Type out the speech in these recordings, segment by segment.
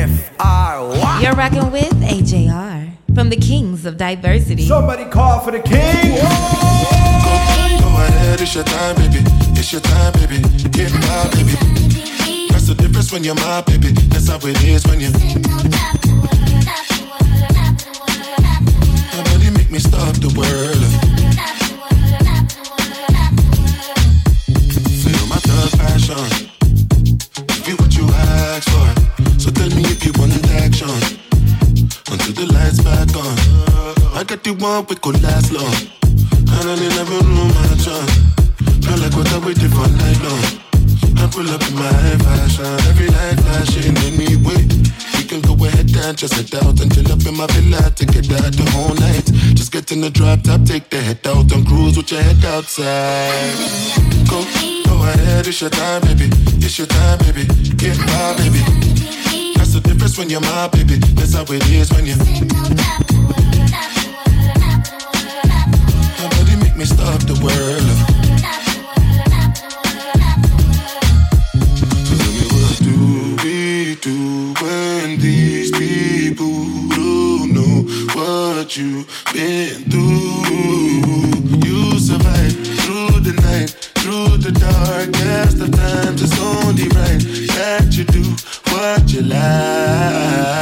F R Y. You're rocking with AJR from the Kings of Diversity. Somebody call for the king. Go, go ahead, it's your time, baby. It's your time, baby. Get my baby. That's the difference when you're my baby. That's how it is when you. Nobody make me stop the world. Got the one we could last long. And I never know my chance. Feel like what I waited for night long. I pull up in my fashion, every light flashing anyway. We can go ahead and just head out and chill up in my villa to get out the whole night. Just get in the drop top, take the head out and cruise with your head outside. Go, go ahead, it's your time, baby. It's your time, baby. Get my baby. That's the difference when you're my baby. That's how it is when you. Me stop the world. Tell me what we do when these people don't know what you've been through? You survive through the night, through the darkest of times. It's only right that you do what you like.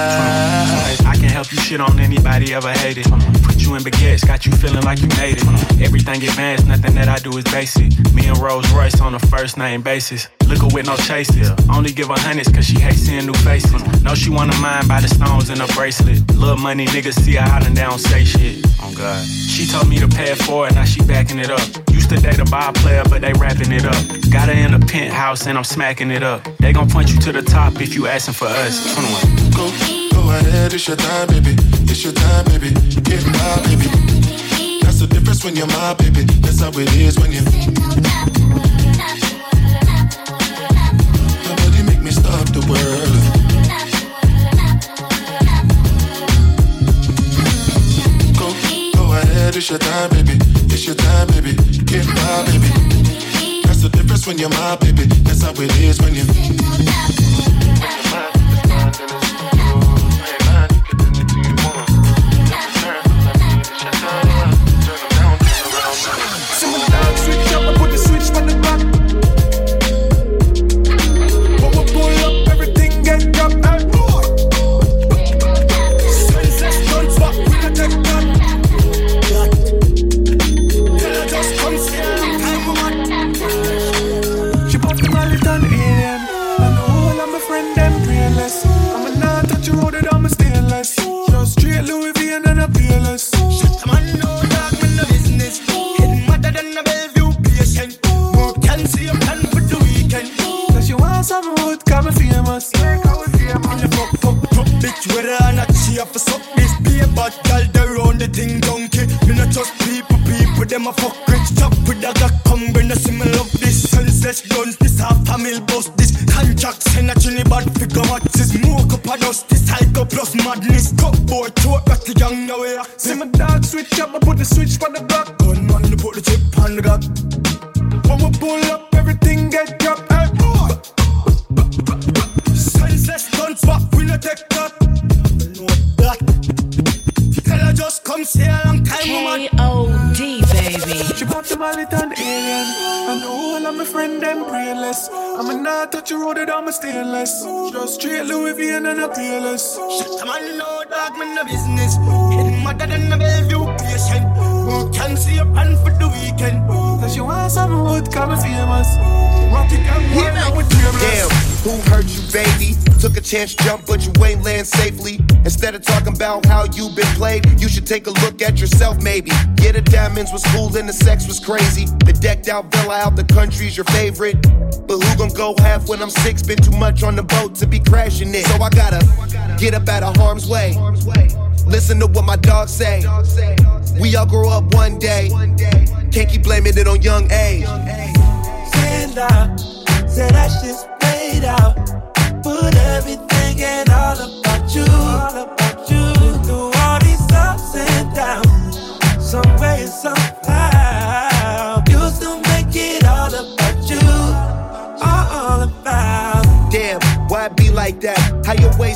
Help you shit on anybody ever hated. Put you in baguettes, got you feeling like you made it. Everything advanced, nothing that I do is basic. Me and Rolls Royce on a first name basis. Look her with no chases. Only give her hundreds cause she hates seeing new faces. Know she wanna mind by the stones in her bracelet. Little money niggas see her out and they don't say shit. Oh God. She told me to pay for it forward, now she backing it up. Used to date a bar player, but they wrapping it up. Got her in a penthouse and I'm smacking it up. They gon' point you to the top if you asking for us. 21. Go, go ahead, it's your time, baby. It's your time, baby. Get my baby. That's the difference when you're my baby. That's how it is when you. It's your time, baby. It's your time, baby. Get my baby. That's the difference when you're my baby. That's how it is when you. Damn, who hurt you, baby? Took a chance, jump, but you ain't land safely. Instead of talking about how you been played, you should take a look at yourself, maybe. Yeah, the diamonds was cool and the sex was crazy. The decked out villa out the country's your favorite. But who gon' go half when I'm six? Been too much on the boat to be crashing it. So I gotta get up out of harm's way. Listen to what my dogs say. We all grow up one day. Can't keep blaming it on young age. Stand out, say I just played out.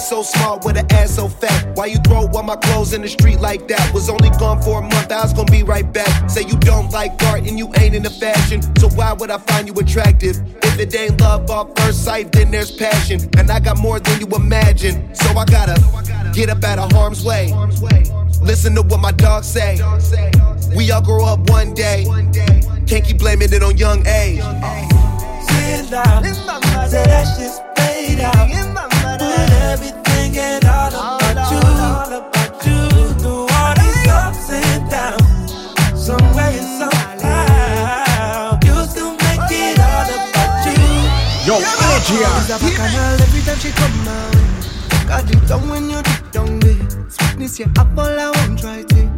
So smart with an ass so fat? Why you throw all my clothes in the street like that? Was only gone for a month, I was gonna be right back. Say you don't like art and you ain't into fashion, so why would I find you attractive? If it ain't love off first sight, then there's passion. And I got more than you imagine, so I gotta get up out of harm's way. Listen to what my dogs say. We all grow up one day. Can't keep blaming it on young age. Say. Say that shit's out. Put everything and all about you. All about you. Through all these ups and downs. Some way and somehow. You still make it all about you. Yo, energy. She's a bacchanal every time she come out. Got it down when you deep down there. Sweetness, yeah, apple, I won't try it.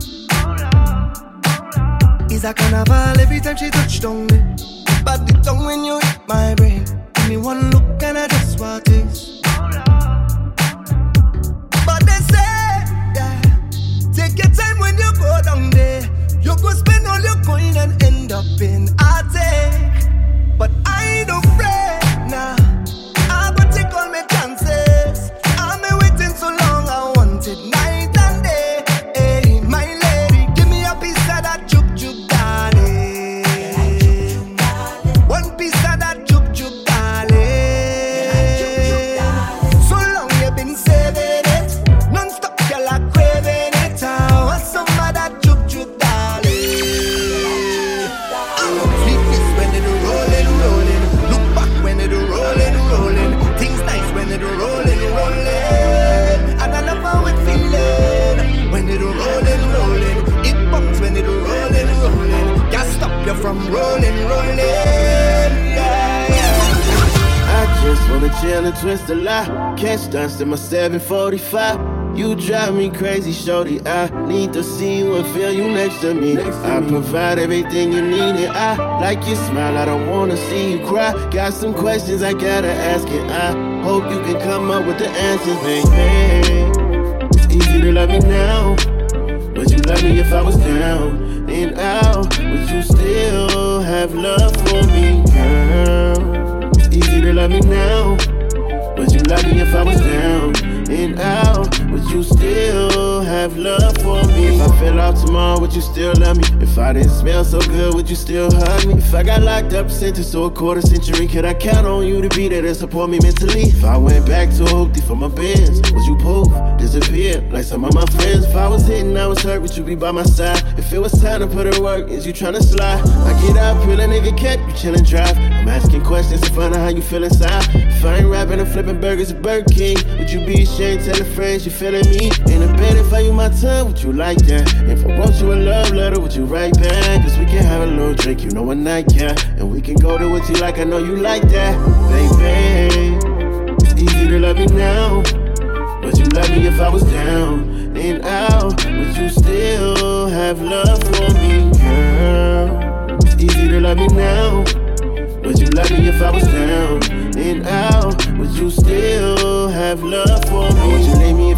It's a carnival every time she touch down there. But it down when you hit my brain. Give me one look and I just want this. Up in wanna chill and twist a lot. Catch dust in my 745. You drive me crazy, shorty. I need to see you and feel you next to me. I provide everything you need, and I like your smile. I don't wanna see you cry. Got some questions I gotta ask, and I hope you can come up with the answers, baby. It's easy to love me now. Would you love me if I was down and out? Would you still have love for me, girl? It's easy to love me now. Me if I was down and out? Would you still have love for me? If I fell out tomorrow, would you still love me? If I didn't smell so good, would you still hug me? If I got locked up, sentenced to a quarter century, could I count on you to be there to support me mentally? If I went back to a for my bins, would you poof, disappear like some of my friends? If I was hitting, I was hurt, would you be by my side? If it was time to put in work, is you tryna slide? I get up, feel a nigga cat, you chillin' drive. I'm asking questions to find out how you feel inside. If I ain't rapping and flipping burgers at Burger King, would you be ashamed? Tell the friends you feeling me. In a bed if I use my tongue, would you like that? If I wrote you a love letter, would you write back? Cause we can have a little drink, you know a nightcap. And we can go to what you like, I know you like that. Baby, it's easy to love me now. Would you love me if I was down and out? Would you still have love for me, girl? It's easy to love me now. Would you love me if I was down and out? Would you still have love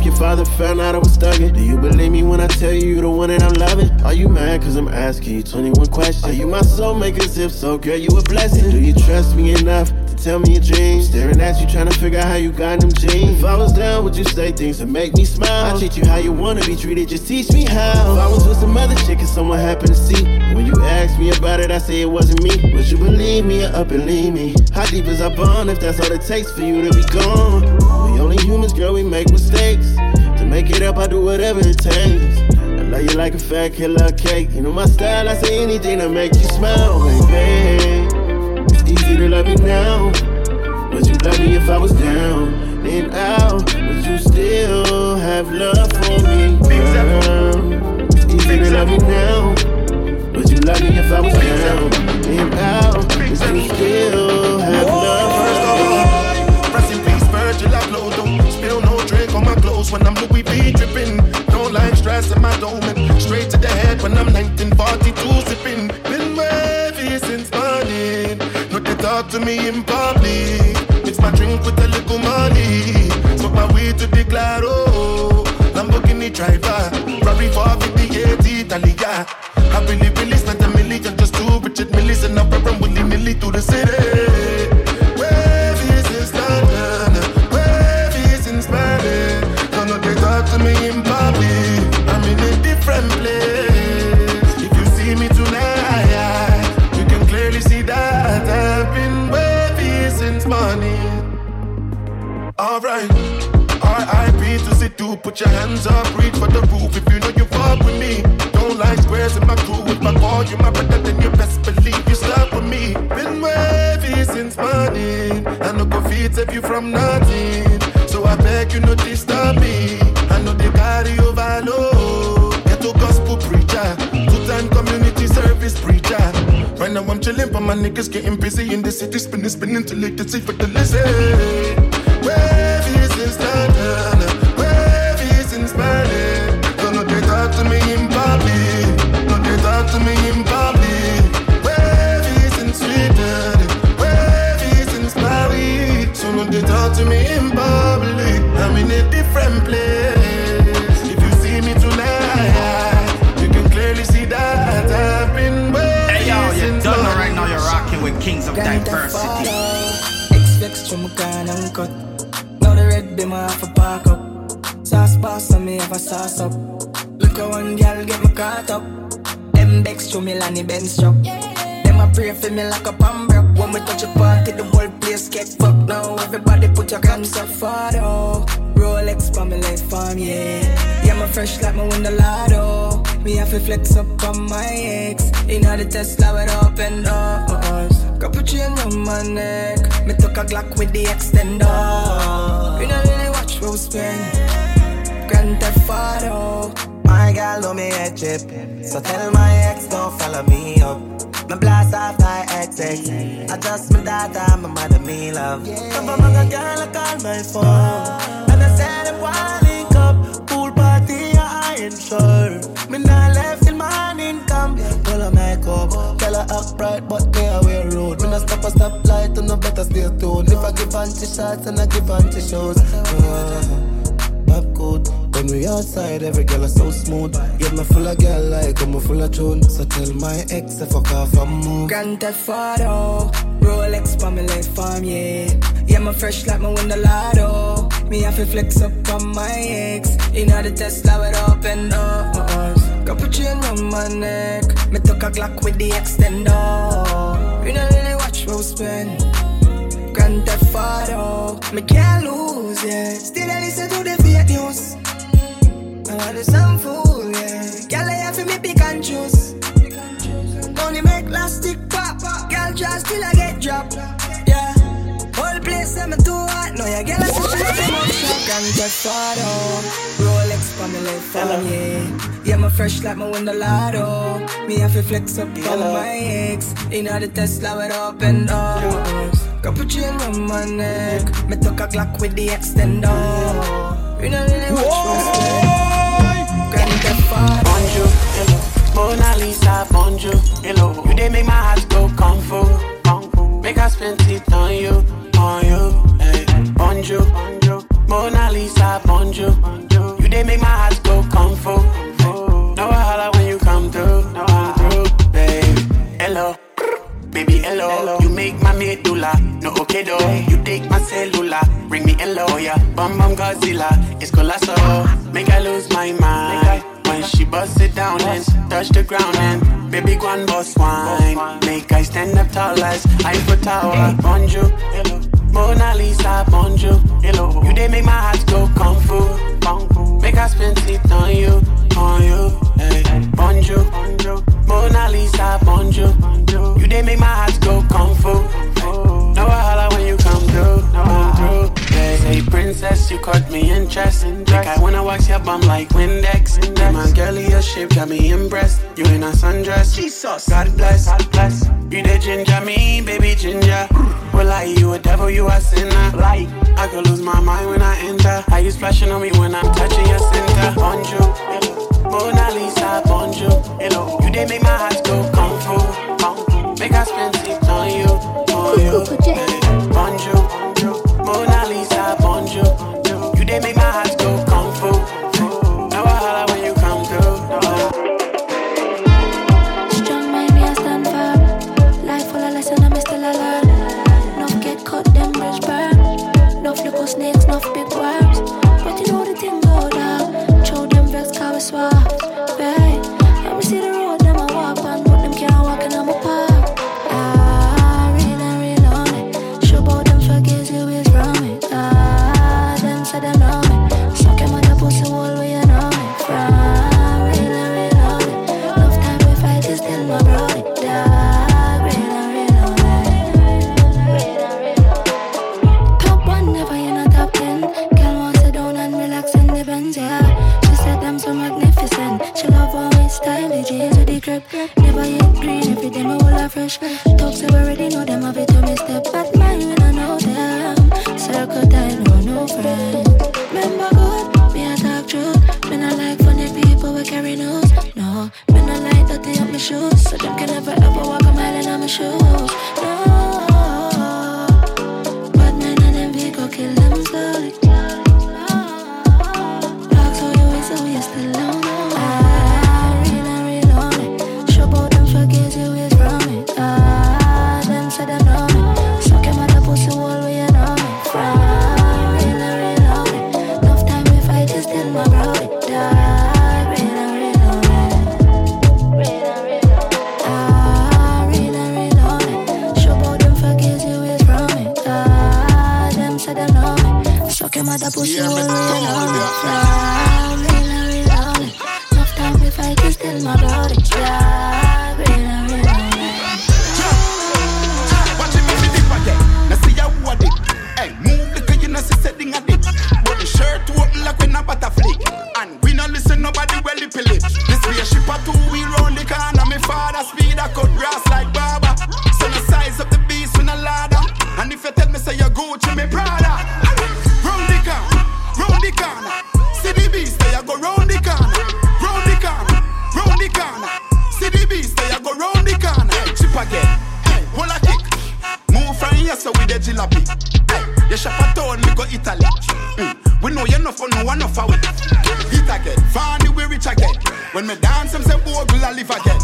your father found out I was thugging? Do you believe me when I tell you you're the one that I'm loving? Are you mad cause I'm asking you 21 questions? Are you my soulmate cause if so, girl, you a blessing? Do you trust me enough to tell me your dreams? Staring at you trying to figure out how you got them jeans. If I was down, would you say things that make me smile? I treat you how you wanna be treated, just teach me how. If I was with some other chick and someone happened to see, when you asked me about it, I say it wasn't me. Would you believe me or up and leave me? How deep is our bond if that's all it takes for you to be gone? Only humans, girl, we make mistakes. To make it up, I do whatever it takes. I love you like a fat killer cake. You know my style, I say anything to make you smile, baby. It's easy to love me now. Would you love me if I was down and out? Would you still have love for me, girl? It's easy to love me now. Would you love me if I was down and out? Would you still have love for me? When I'm Louis V dripping. Don't like stress in my dome. Straight to the head when I'm 1942 sipping. Been wavy since morning. No, they talk to me in public. Mix my drink with a little money. Smoke my weed to the claro. Lamborghini driver. Ferrari 458 Italia. I really, really spent a million just to Richard Millis and I'm willy nilly through the city. Alright, RIP to sit to put your hands up, reach for the roof if you know you fuck with me. Don't like squares in my crew, if I call you my brother, then you best believe you stuck with me. Been wavy since morning, I no go feed save you from nothing. So I beg you not disturb me. I know they carry overload. Get to gospel preacher, two time community service preacher. Right now I'm chilling, but my niggas getting busy in the city, spinning, spinning till they can see for the listen. Wavy Kings of Diversity. X-Flex from gun and cut. Now the red beam off a park up. Sauce pass on me have a sauce up. Look at one girl get me caught up. Them Bex to me Lanny Benz truck. Them a pray for me like a pambroke. When we touch a party, the whole place get fucked now. Everybody put your hands up for though. Rolex for me left farm, yeah. Yeah, my fresh like my window lotto. Me have to flex up on my ex. In all the Tesla with open doors. Couple chain round my neck. Me took a Glock with the extender. You know really watch where we spend. Grand Theft Auto. My gal know me a chip, so tell my ex don't follow me up. Me blast off my XX. I just my data, my mother me love. Come from a girl, I call my phone. And I said I want link up. Pool party, I ain't sure. Me not left till morning come. Pull a makeup, her act bright, but me a wear road. Me not stop a stop light, and no better stay tuned. If I give anti shots and I give anti shows. Uh, pop code. When we outside, every girl is so smooth. Yeah, me full of girl like I'm full of tune. So tell my ex to fuck off and move. Grand Theft Auto. Rolex for me left farm, yeah. Yeah, my fresh like my window lotto. Me have to flex up on my ex. In the Tesla with open Couple chain on my neck. Me took a Glock with the extender. You don't really watch where we spend. Grand Theft Auto. Me can't lose, yeah. Still I listen to the fake news. I want some fool, yeah. Girl, I have me pick and choose. Money make plastic pop. Girl, just till I get dropped. Yeah. Whole place I'm too hot. No, yeah, girl, I say she love. Grand Theft Auto. Me left arm, yeah. Yeah, my fresh like my window lotto. Me have to flex up on my ex. In the Tesla with open doors. Round my neck. Me took a Glock with the extender. You know really watch what's Grand Theft Auto. Bonjour, hello. Mona Lisa, bonjour, hello. You make my heart go kung fu, kung fu. Make spend it on you, on you. Hey. Bonjour, bonjour. Mona Lisa, bonjour, bonjour. You make my heart go kung fu. No wahala when you come through, come through, babe. Hello. Baby, hello. You make my medulla, no okay though. You take my cellular, bring me hello, yeah. Bum bum Godzilla, it's colossal. Make I lose my mind. When she bust it down and touch the ground and baby go and bust wine. Make I stand up tall as Eiffel Tower. Bonjour, hello. Mona Lisa, bonjour, hello. You dey make my heart go kung fu, fu. Make I spend it on you, on you. Hey. Bonjour, bonjour. Mona Lisa, bonjour, bonjour. You dey make my heart go kung fu. No wahala when you come through, come through. Hey, princess, you caught me interest. Like I wanna wax your bum like Windex. Hey, my girlie, your shape got me impressed. You in a sundress, Jesus. God bless, God bless. You the ginger me, baby ginger. Well, I you a devil, you a sinner. Like I could lose my mind when I enter. How you splashing on me when I'm touching your center? Bonjour, hello. Mona Lisa, bonjour, hello. You they make my heart go kung fu. Make I spend it on you, on you. See the beast, they a go round the corner, round the corner, round the corner. See the beast, they a go round the corner. Hey, chip again. Hey, hold a kick. Move from here so with the jalopy. Hey, you shop a town, me go Italy. Mm. We know you enough for no one for it. Hit again, funny we rich again. When me dance, them say bogle I live again.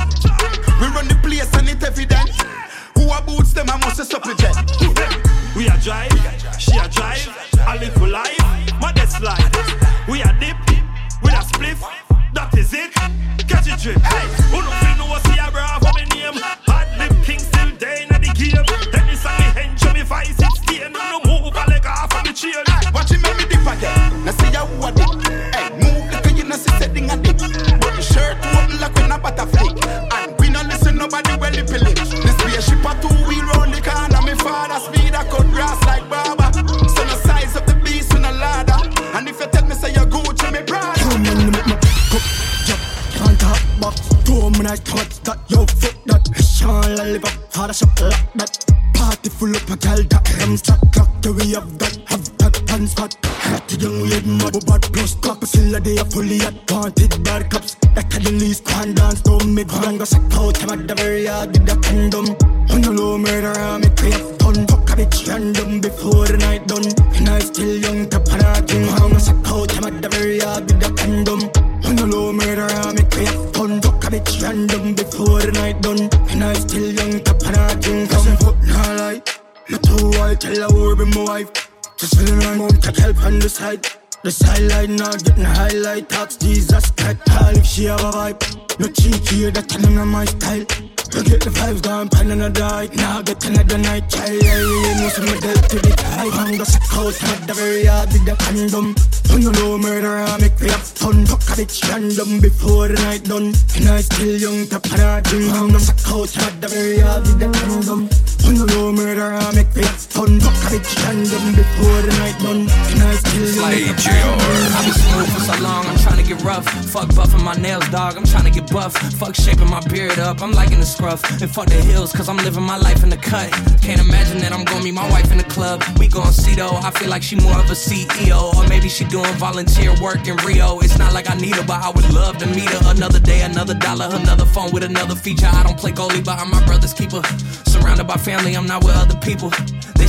Scruff. And fuck the hills, cause I'm living my life in the cut. Can't imagine that I'm gonna meet my wife in the club. We gon' see though, I feel like she more of a CEO. Or maybe she doing volunteer work in Rio. It's not like I need her, but I would love to meet her. Another day, another dollar, another phone with another feature. I don't play goalie, but I'm my brother's keeper. Surrounded by family, I'm not with other people.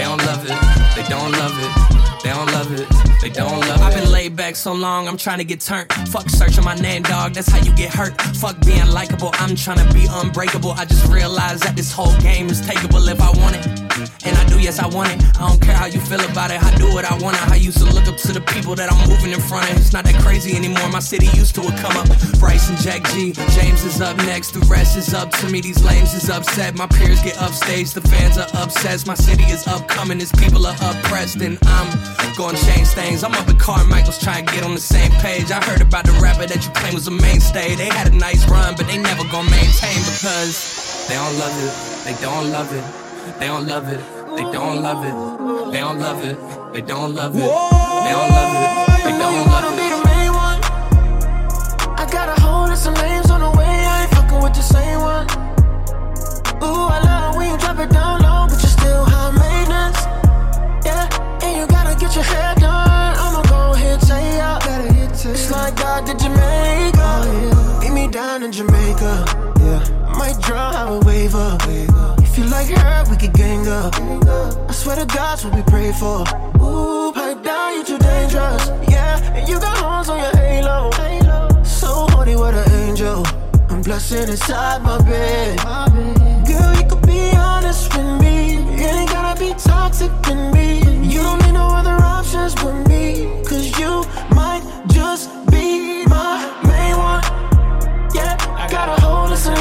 They don't love it. They don't love it. They don't love it. They don't love it. I've been laid back so long, I'm trying to get turned. Fuck searching my name, dog. That's how you get hurt. Fuck being likable. I'm trying to be unbreakable. I just realized that this whole game is takeable if I want it. And I do, yes, I want it. I don't care how you feel about it. I do what I want. It. I used to look up to the people that I'm moving in front of. It's not that crazy anymore. My city used to it come up. Bryce and Jack G. James is up next. The rest is up to me. These lames is upset. My peers get upstage. The fans are obsessed. My city is up coming, his people are oppressed, and I'm gonna change things. I'm up at Carmichael's trying to get on the same page. I heard about the rapper that you claim was a mainstay. They had a nice run, but they never gonna maintain because they don't love it. They don't love it. They don't love it. They don't love it. They don't love it. They don't love it. They don't love it. They don't love it. I got a whole list of names on the way. I ain't fucking with the same one. Ooh, I love when you drop it down get your hair done. I'ma go ahead, say ya. It's like God did Jamaica. Meet me down in Jamaica. Yeah, might drive a wave up. If you like her, we could gang up. I swear to God's what we pray for. Ooh, pipe down, you too dangerous. Yeah, and you got horns on your halo. So horny, what an angel. I'm blessing inside my bed. Girl, you could be honest with me. You ain't gotta be toxic with me. You don't need no other options but me. Cause you might just be my main one. Yeah, I got a whole list of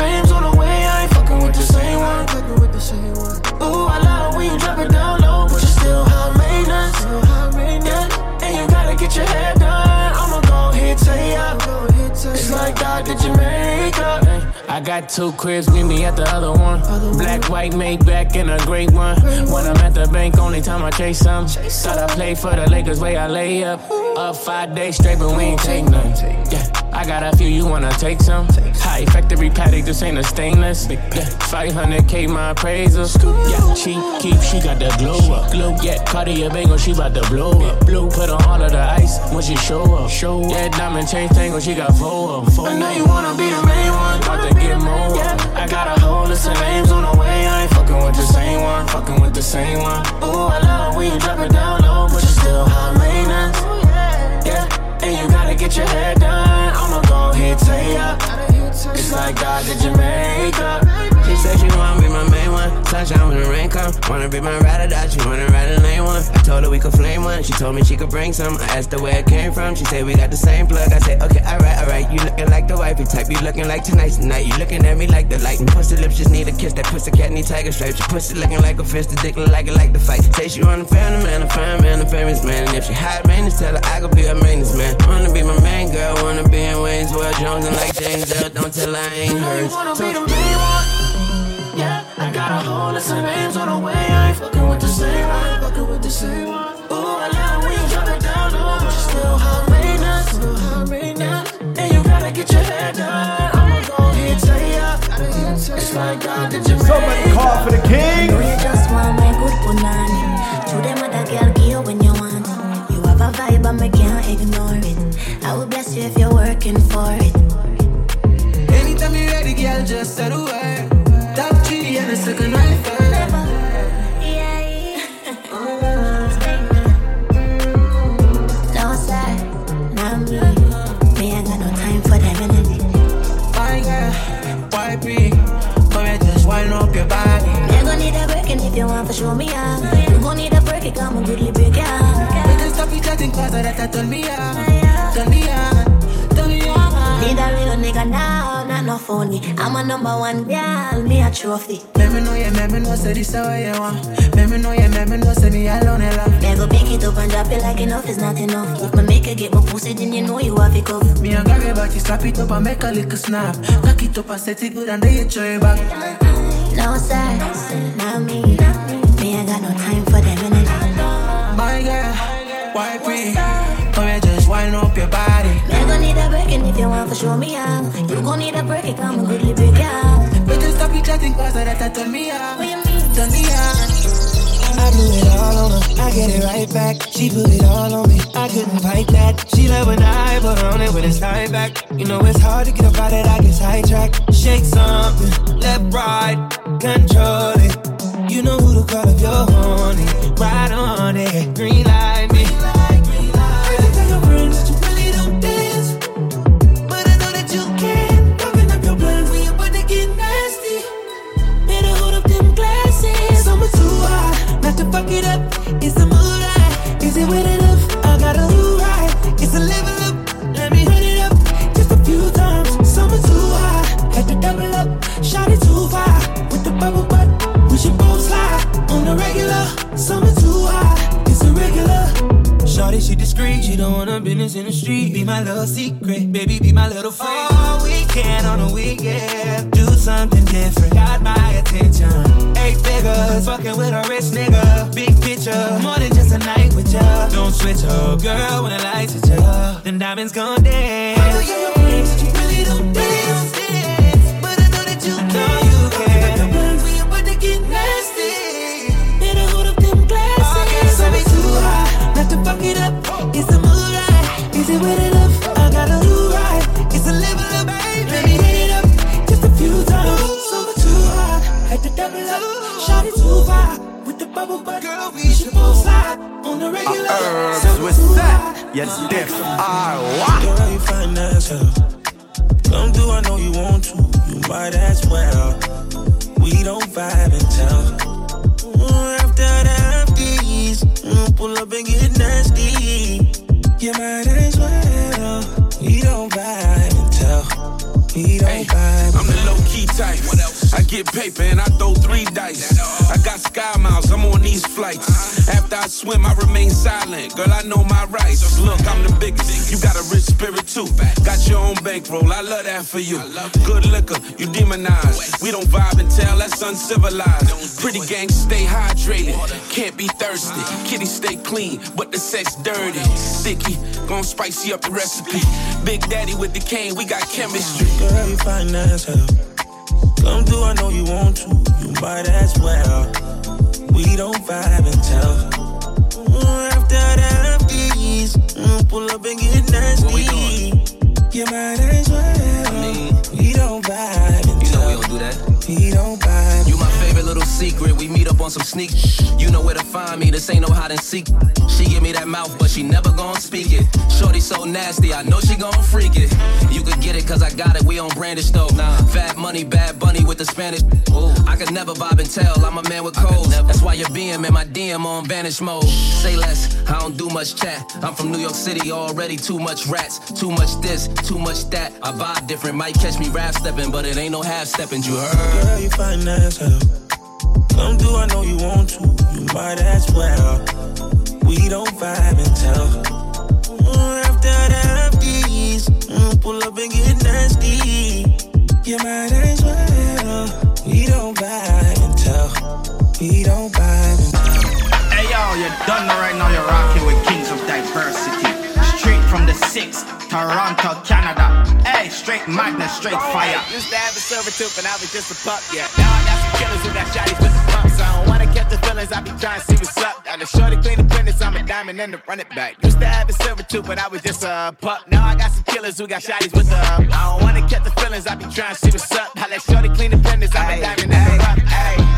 I got two cribs, meet me at the other one. Black, white, made back in a great one. When I'm at the bank, only time I chase some. Thought I play for the Lakers, way I lay up. Up five days straight, but we ain't take none. Yeah, I got a few, you wanna take some? High factory paddock, this ain't a stainless. Yeah, 500k my appraisal. Yeah, she keep, she got the glow up. Glow, yeah, Cartier Bangle, she bout to blow up. Blue, put on all of the ice when she show up. Show up. Yeah, diamond chain tangle, she got four of them. I know you wanna be the main one. About to get more. I got a whole list of names on the way. I ain't fucking with the same one. Fucking with the same one. Ooh, I love when you drop it down low, but you're still high maintenance. Yeah, and you gotta get your hair done. Ya. It's like God did Jamaica. Wanna be my main one. Sunshine when the rain come. Wanna be my ride or die. She wanna ride a lane one. I told her we could flame one. She told me she could bring some. I asked her where it came from. She said we got the same plug. I said okay, alright, alright. You looking like the wifey type. You looking like tonight's the night. You looking at me like the light. And pussy lips just need a kiss. That pussy cat need tiger stripes. Your pussy looking like a fist. The dick look like it like the fight. Say she want a family man, a fine man, a famous man. And if she hot maintenance, tell her I could be her maintenance man. Wanna be my main girl. Wanna be in Wayne's World Jones and like James Dale. Don't tell her I ain't hers. wanna be the main one. Yeah, I got a whole list of names on the way. I ain't fucking with the same one. Fucking with the same one. Ooh, I love when you drop it down low, but you're still high maintenance. Still high maintenance. And you gotta get your hair done. I'ma go ahead, say ya. It's like God did you Somebody call for the king. No, you just want my good punani. To them other girl, give when you want. You have a vibe and me can't ignore it. I will bless you if you're working for it. Anytime you're ready, girl, just say the word. Show me out, you gon' need a break. It come a goodly break out. We can stop each other cause that turn me on. Turn me on. Turn me on. Need a real nigga now, not no phony. I'm a number one girl, me a trophy. Let me know, yeah, let me know, say this is what you want. Me know, yeah, let me know, say me alone and love. Yeah, go pick it up and drop it like enough is not enough. If me make it get my pussy, then you know you have it covered. Me and grab your back, you slap it up and make a little snap. Cock it up and set it good and then you throw it back. No, sir, not me. Me girl, why pre? Come here, just wind up your body. Me gon' need a break and if you want to show me out, you gon' need a break. It come a goodly break out. We can stop each other cause that turn me on. What you mean? Turn me on. I do it all on her, I get it right back. She put it all on me, I couldn't fight that. She love when I put on it when it's time back. You know it's hard to get up out of that, I get sidetracked. Shake something, left, right, control it. You know who to call if you're horny. Ride on it, green light me. Tell your friends that you really don't dance. But I know that you can. Up your when you about to get nasty. Better hold up them glasses. Too hot, not to fuck it up. It's the don't wanna business in the street. Be my little secret, baby, be my little friend. All weekend on a weekend, do something different. Got my attention. Eight figures, fucking with a rich nigga. Big picture, more than just a night with ya. Don't switch up, girl, when the lights hit ya. Then diamonds gone dance. It wet enough? I gotta do right. It's a level up. Let me hit it up just a few times. Summer too hot, had to double up. Shot it too far with the bubble butt. Girl, we should both slide on the regular. Herbz with that. hot. You deaf are Girl, how you find yourself? Come through, I know you want to. You might as well. We don't vibe and tell. Mm, After the afties, mm, pull up and get nasty. You might as well. We don't vibe and tell. We don't vibe. I'm the low key type. What else? I get paper and I throw three dice. I got sky miles, I'm on these flights. After I swim, I remain silent. Girl, I know my rights. So Look, I'm the biggest. You got a rich spirit too. Got your own bankroll, I love that for you. Good liquor, you demonize. We don't vibe and tell, that's uncivilized. Pretty gang, stay hydrated. Can't be thirsty. Kitty stay clean, but the sex dirty. Sticky, gon' spicy up the recipe. Big Daddy with the cane, we got chemistry. Girl, you find yourself? Come through, I know you want to. You might as well. We don't vibe and tell. Mm, After afties, mm, pull up and get nasty. You might as well. we don't vibe and You know we don't do that. We don't vibe. You my favorite little secret. We meet up on some sneak. You know where to find me. This ain't no hide and seek. She give me that mouth, but she never gon' speak it. Shorty so nasty, I know she gon' freak it. You could get it, cause I got it. We on brandish though. Nah, fat money, bad bunny with the Spanish. Ooh, I could never vibe and tell. I'm a man with codes. That's why you're BM in my DM on vanish mode. Say less, I don't do much chat. I'm from New York City, already too much rats. Too much this, too much that. I vibe different, might catch me rap stepping, but it ain't no half stepping. You heard? Girl, you find yourself. Come through, I know you want to. You might as well. We don't vibe and tell. Mm, After the afties, mm, pull up and get nasty. You might as well. We don't vibe and tell. We don't vibe and tell. Hey yo, you done know right now you're rocking with Kings of Diversity. Straight from the 6th, Toronto, Canada. Hey, straight madness, straight fire. Used to have a silver tooth and I was just a pup, yeah. Killers who got shotties with the pumps. I don't wanna catch the feelings, I be trying to see what's up. Got a shorty clean the business, I'm a diamond and the run it back. Used to have a silver tooth, but I was just a pup. Now I got some killers who got shotties with the I don't wanna catch the feelings, I be trying to see what's up. I let shorty clean the business, I'm a diamond and the rock. Ay.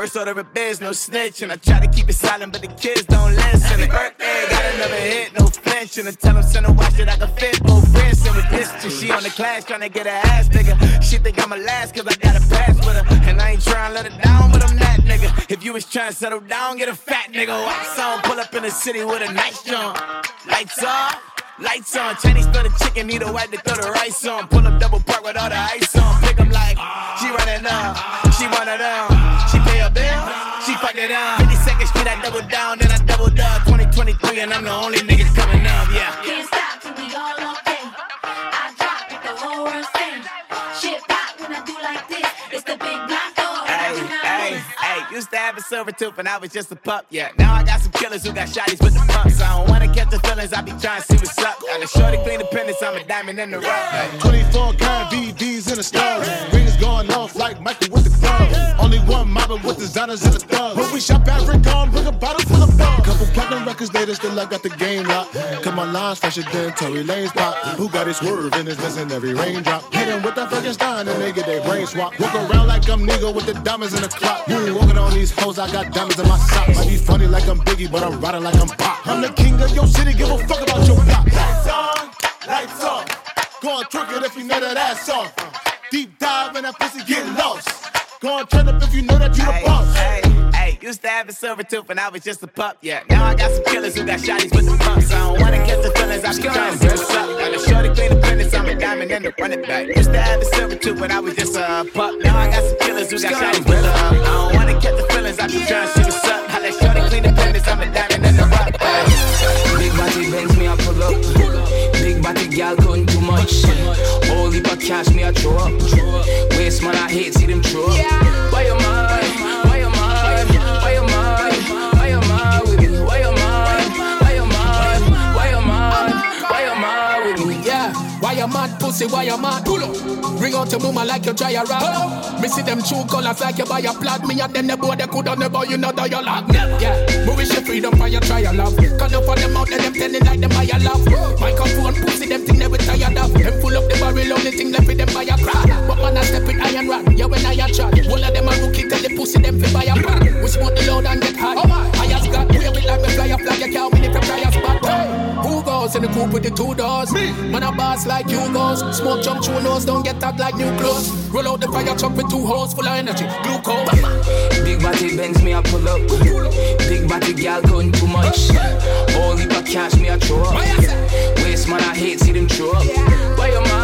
First order of biz, no snitch, and I try to keep it silent, but the kids don't listen. Birthday, got another hit, no flinch, and I tell them send a watch that I can fit both wrists. And with this, she on the class trying to get her ass bigger. She think I'm a last cause I got a pass with her, and I ain't trying to let her down, but I'm that nigga. If you was trying to settle down, get a fat nigga. Wax on, pull up in the city with a nice jump. Lights off. Lights on, Chinese throw the chicken, need a wipe to throw the rice on. Pull up double park with all the ice on. Pick 'em like, she running up, she one of them. 52nd Street, I double down, then I doubled up. 2023, and I'm the only nigga coming up, yeah. Used to have a silver tooth and I was just a pup, yeah. Now I got some killers who got shotties with the pumps. I don't wanna catch the feelings, I be trying to see what's up. Got a shorty clean the I'm a diamond in the rough. Hey. 24 karat VVs in the stars. Rings going off like Michael with the gloves. Only one mobbing with designers in the thugs. When we shop at on, bring a bottle full of bug. Couple platinum records later, still I got the game locked. Cause my lines fresher than Tory Lane's pop. Who got it swerving is missing every raindrop. Hit 'em with that Frankenstein and they get their brain swap. Walk around like I'm nigga with the diamonds in the clock. Moon walking on these hoes, I got diamonds in my socks. Might be funny like I'm Biggie, but I'm riding like I'm Pop. I'm the king of your city, give a fuck about your block. Lights on, lights off. Go on, twerk it if you know that ass off. Deep dive and that pussy get lost. Go on, turn up if you know that you the boss. hey, hey, used to have a silver tooth and I was just a pup, yeah. Now I got some killers who got shotties with the pumps. I don't wanna catch the feelings, I be trying to see what's up. Got a shorty clean the business, I'm a diamond and the run it back. Used to have a silver tooth, but I was just a pup. Now I got some killers who got shotties with the pumps. I don't wanna catch the feelings, I be trying to see what's up. I let shorty clean the business, I'm a diamond and the rock. Big body bangs me, I pull up. Big body body gal cutting too much. All heap of cash me I throw up. Waste man I hate see them throw up. Yeah. Why you mad? Mad, pussy? Why you mad? Pull up. Bring out your mama like you try a rap. Me see them true colors like you buy a plot. Me and them the boy they coulda never you know dialogue. Yeah. Me wish you freedom for your try a love. Cause up for them out there them telling like them buy a love. Microphone pussy them thing never tired of. Them full up the barrel only thing left with them buy a crack. But man I step with iron rod. Yeah when I a chat. All of them a rookie tell the pussy them fi buy a pan. We smoke the load and get high. Oh, my, I has got with like me fly a flag. You can't Who goes in the coupe with the two doors? Me. Man a boss like you goes. Smoke jump through nose, don't get tagged like new clothes. Roll out the fire truck with two holes full of energy. Glucose. Big body Benz me I pull up. Big body gal cutting too much. All heap of cash me I throw up. Waste man I hate see them throw up. Why you mad?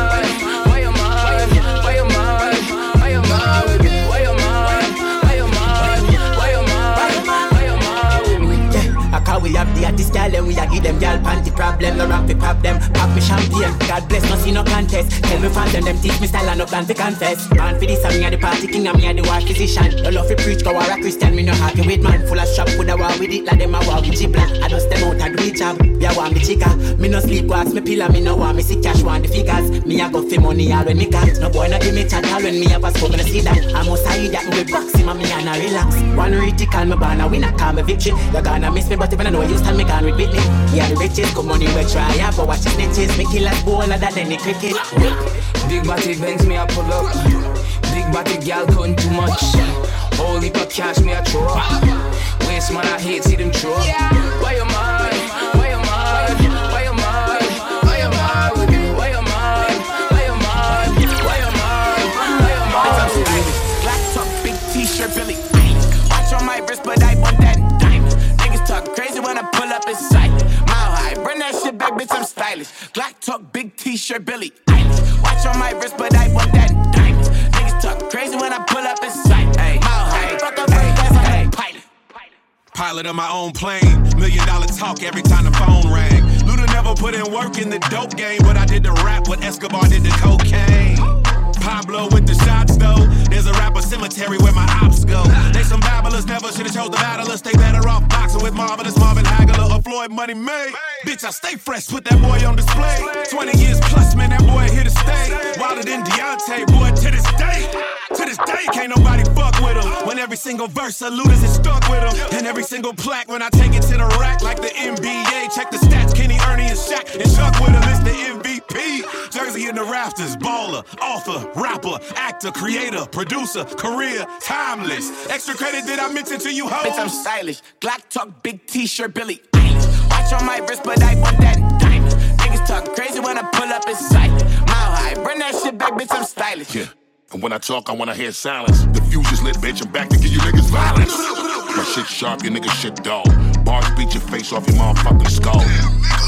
We have the artist gal and we a give them gal panty problem. No rap we pop them, pop me champagne. God bless, no see no contest. Tell me fans and them teach me style and no plan to confess. Man for this, I'm a the party king me a the wash physician. No love for preach, go war a Christian, me no happy with man. Full of strap, could a war with it like them a war with chipla. I just them out and do it job. Me a want me chica, me no sleep, ask me pillar, me no want me see cash, want the figures. Me a go for money all when me got. No boy no give me chat all when me have a smoke, me no see that. I must hide that me with boxing, me a na relax. One call me banner, we not call me victory. You're gonna miss me, but if I know you stand, me gone with Whitney. Yeah, the riches, good money we try, yeah, but watch the snitches. Me kill us ball other than the cricket. Big body Benz me I pull up. Big body gal cutting too much. All heap of cash me I throw up. Waste man I hate see them throw up. Why you mad? I'm. Glock talk, big t-shirt, Billie. Watch on my wrist, but I want that diamond. Niggas talk crazy when I pull up in sight. That's like a pilot. Pilot of my own plane. Million dollar talk every time the phone rang. Luda never put in work in the dope game, but I did the rap what Escobar did the cocaine. Pablo with the shots though. There's a rapper cemetery where my ops go. They some babblers, never should've chose the battlers. They better off boxing with Marvelous Marvin Hagler or Floyd Money May. Bitch, I stay fresh, put that boy on display. 20 years plus, man, that boy here to stay. Wilder than Deontay, boy, to this day. To this day, can't nobody fuck with him. When every single verse Luda's is stuck with him. And every single plaque when I take it to the rack like the NBA. Check the stats, Kenny, Ernie, and Shaq. And Chuck with him is the MVP. Jersey in the rafters, baller, author, rapper, actor, creator, producer, career, timeless. Extra credit did I mention to you, hoes? Bitch, I'm stylish. Glock talk, big t-shirt, Billie. Watch on my wrist, but I want that diamond. Niggas talk crazy when I pull up in sight. Mile high, bring that shit back, bitch, I'm stylish. Yeah. And when I talk, I wanna hear silence. The future's lit, bitch. I'm back to give you niggas violence. Shit sharp, your niggas shit dull. Bars beat your face off your motherfucking skull.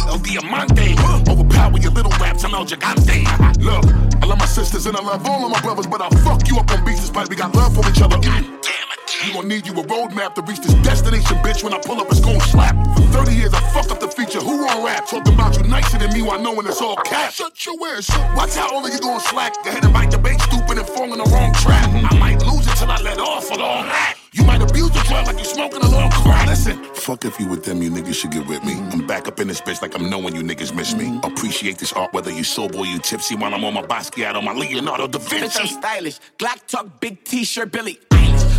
El Diamante, overpower your little raps. I'm El Gigante. Look, I love my sisters and I love all of my brothers, but I fuck you up on beats despite we got love for each other. God damn it. You gon' need you a roadmap to reach this destination, bitch. When I pull up, it's gon' slap. For 30 years, I fuck up the feature. Who on rap? Talking about you nicer than me while knowing it's all cap. Shut your ass. Watch how all of you gon' slack. Go ahead and bite the bait, stupid and fall in the wrong trap. I might lose it till I let off for all that. You might abuse the drug like you smoking a long crack. Listen, fuck if you with them, you niggas should get with me. I'm back up in this bitch like I'm knowing you niggas miss me. Mm-hmm. Appreciate this art, whether you sober or you tipsy, while I'm on my Basquiat on my Leonardo da Vinci. Bitch, I'm stylish. Glock talk, big t-shirt, Billie.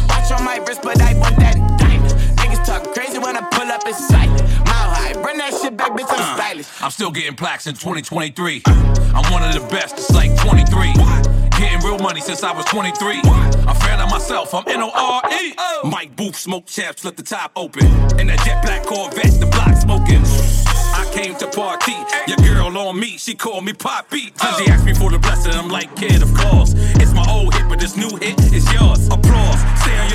Watch on my wrist, but I want that diamond. Niggas talk crazy when I pull up in sight. Mile high, bring that shit back, bitch, I'm uh, stylish. I'm still getting plaques in 2023. I'm one of the best, it's like 23. Getting real money since I was 23. I'm fan of myself, I'm N O R E. Mike Booth, smoke chaps, let the top open. In that jet black Corvette, the block smoking. I came to party, your girl on me, she called me Poppy. She asked me for the blessing, I'm like, kid, of course. It's my old hit, but this new hit is yours. Applause,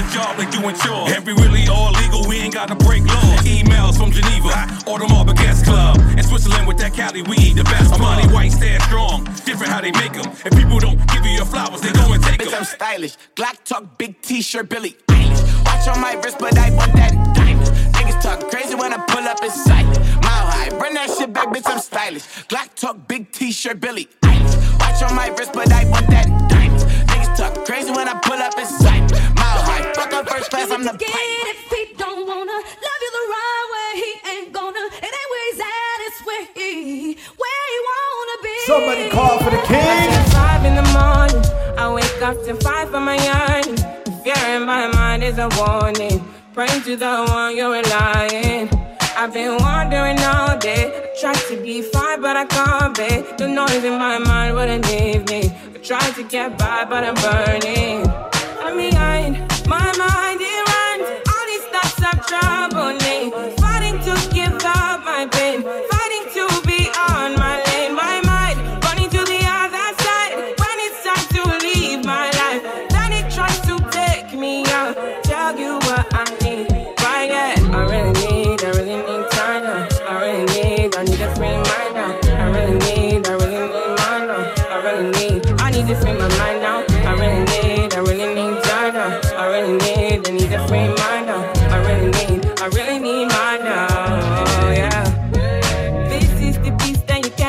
your job like doing chores. And we really all legal, we ain't gotta break laws. Emails from Geneva, or the Marble Guest Club. In Switzerland with that Cali weed, the best. Money white, stand strong. Different how they make them. If people don't give you your flowers, they go and take Bitch, them. I'm stylish. Glock talk, big t-shirt, Billie. Eilish. Watch on my wrist, but I want that diamond. Niggas talk crazy when I pull up in sight. Mile high, bring Run that shit back, bitch, I'm stylish. Glock talk, big t-shirt, Billie Eilish. Watch on my wrist, but I want that diamonds. Niggas talk crazy when I pull up in sight. Mile high, fuck up first class, I'm the Get pilot. if he don't wanna love you the right way, he ain't gonna. It ain't where he's at, it's where he, where he wanna be. Somebody call for the king. said five in the morning. I wake up to five for my yearning. Fear in my mind is a warning. Praying to the one you're relying. I've been wandering all day. I tried to be fine, but I can't be. The noise in my mind wouldn't leave me. I tried to get by, but I'm burning. I'm behind. Thoughts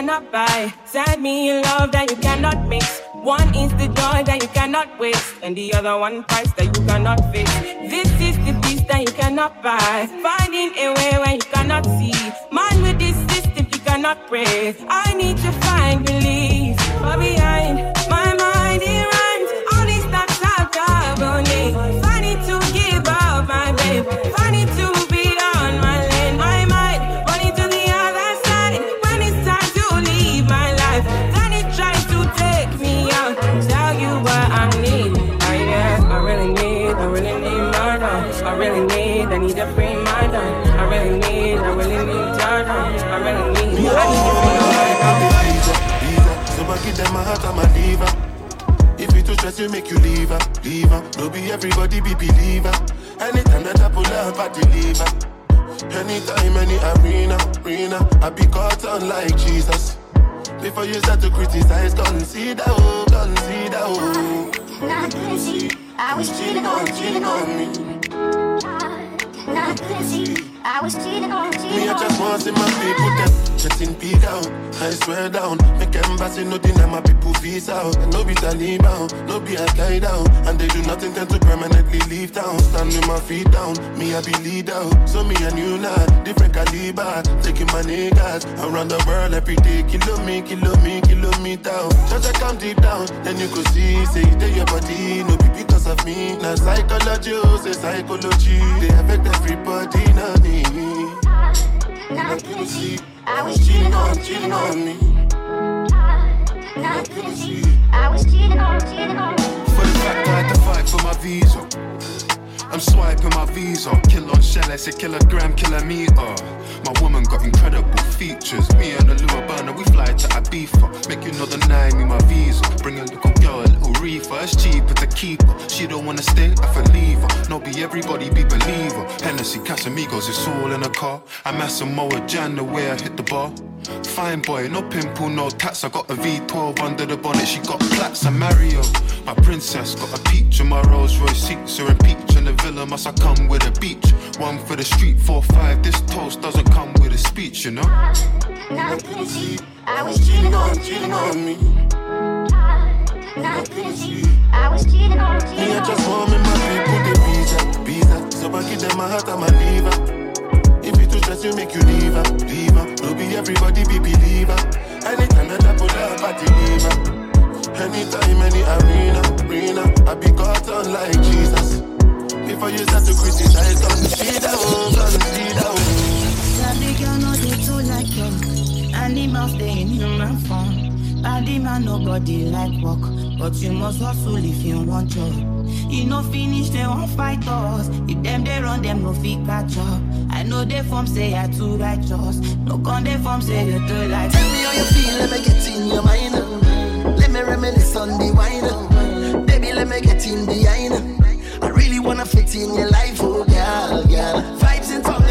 cannot buy. Send me a love that you cannot mix. One is the joy that you cannot waste, and the other one price that you cannot fix. This is the peace that you cannot buy. Finding a way when you cannot see. Man with this system you cannot pray. I need to find relief. Far behind diva. If you too stress, you make you leave her, leave her. No be everybody be believer. Anytime that I pull up, I deliver. Anytime, any arena, arena, I be caught on like Jesus. Before you start to criticize, consider, oh, consider, oh. Not see. I was cheating on, cheating on me. Not see. I was cheating on, Me, cheating I just want to see my people them getting big out. I swear down, make embassy nothing that my people visa out. And no be Taliban, no be Al Qaeda, and they do nothing tend to permanently leave town. Stand with my feet down, me I be leader. So me and you now, different caliber, taking my niggas around the world every day. Kilo me, kilo me, kilo me down. Just I count it down, then you could see, say in your body, no be because of me. Now psychology, oh, say psychology, they affect everybody, not me. Not good see. I was cheating on, cheating on me. Not good see. I was cheating on, cheating on For the fact I had to fight for my visa. I'm swiping my visa. Kill on shell, I say kilogram, kilometer. My woman got incredible features. Me and the Lua burner, we fly to Ibiza. Make you know the name in my visa. Bring a little girl, little reefer. It's cheaper to keep her. She don't wanna stay, I for leave her. No, be everybody be believer. Hennessy, Casamigos, it's all in a car. I'm at Samoa Jan, the way I hit the bar. Fine boy, no pimple, no tats. I got a V12 under the bonnet. She got plaits and Mario. My princess got a peach in my Rolls Royce seats. Her and peach in the villa. Must I come with a beach? One for the street, four five. This toast doesn't come with a speech, you know. See. I was cheating on, cheating on me. I was cheating on, Me, I just want me my people the visa, visa. So I give them a heart, I'm a leaver. If you too stress, you make you leave her, leave her. Be everybody be believer. Anytime that I pull up, I deliver. Anytime, any arena, But you must hustle if you want job. You no finish, they won't fight us. If them they run, them no fit catch up. I know they form say I too righteous. No con they form say you too like. Tell me how you feel, let me get in your mind. Let me reminisce on the wine. Baby, let me get in behind. I really wanna fit in your life, oh girl, girl. Vibes in tongue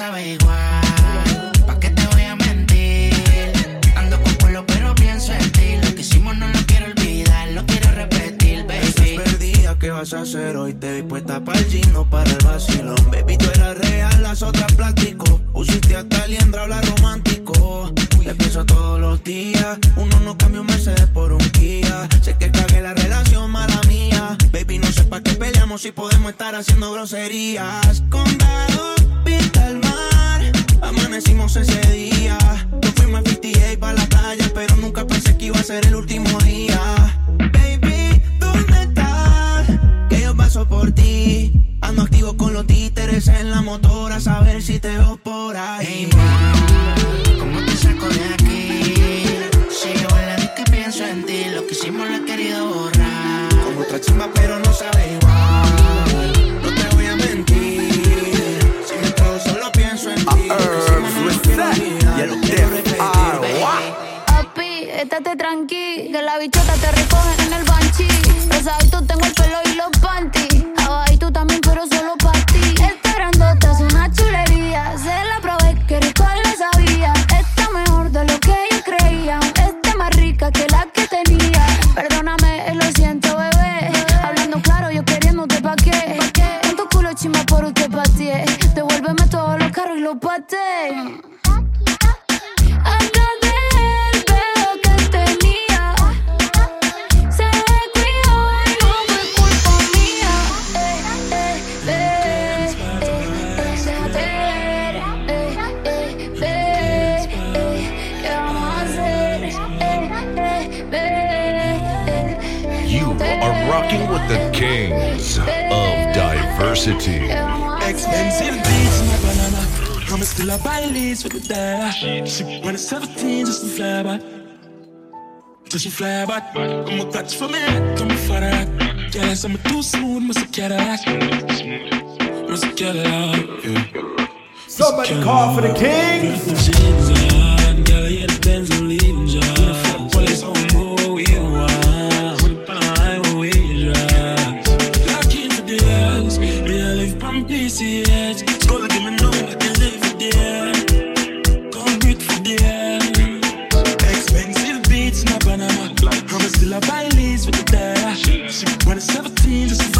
sabe igual. ¿Pa' qué te voy a mentir? Ando con pueblo, pero pienso en ti. Lo que hicimos no lo quiero olvidar, lo quiero repetir, baby. Estás perdida, ¿qué vas a hacer hoy? Te vi puesta para el gino, para el vacilón. Baby, tú eras real, las otras plástico. Pusiste hasta liendra, habla romántico. Te pienso todos los días. Uno no cambia un Mercedes por un Kia. Sé que cagué la relación, mala mía. Baby, no sé para qué peleamos si podemos estar haciendo groserías. Condado, pinta el mar. Amanecimos ese día. Yo fuimos a 58 para la playa, pero nunca pensé que iba a ser el último día. Baby, paso por ti. Ando activo con los títeres en la motora, a saber si te veo por ahí. Hey, ma, ¿cómo te saco de aquí? Sigo en la disco y pienso en ti, lo que hicimos lo he querido borrar. Con otra chimba pero no sabe igual, no te voy a mentir. Si me trago solo pienso en ti, uh, lo quiero ah, Papi, estate tranqui, que la bichota te recoge en el banchi. Los autos tengo el pelo y Perdóname, eh, lo siento, bebé. Hablando claro, yo queriéndote pa' qué. En culo chima por usted pateé. Eh. Devuélveme todos los carros y los paté. the kings of diversity. Expensive beats, my banana. I'm still a with the dad. When it's 17, just a. Just a a for me, come for that. Yes, I'm too Mr. Cadillac. Mr. Cadillac. Somebody call for the kings. when it's 17, just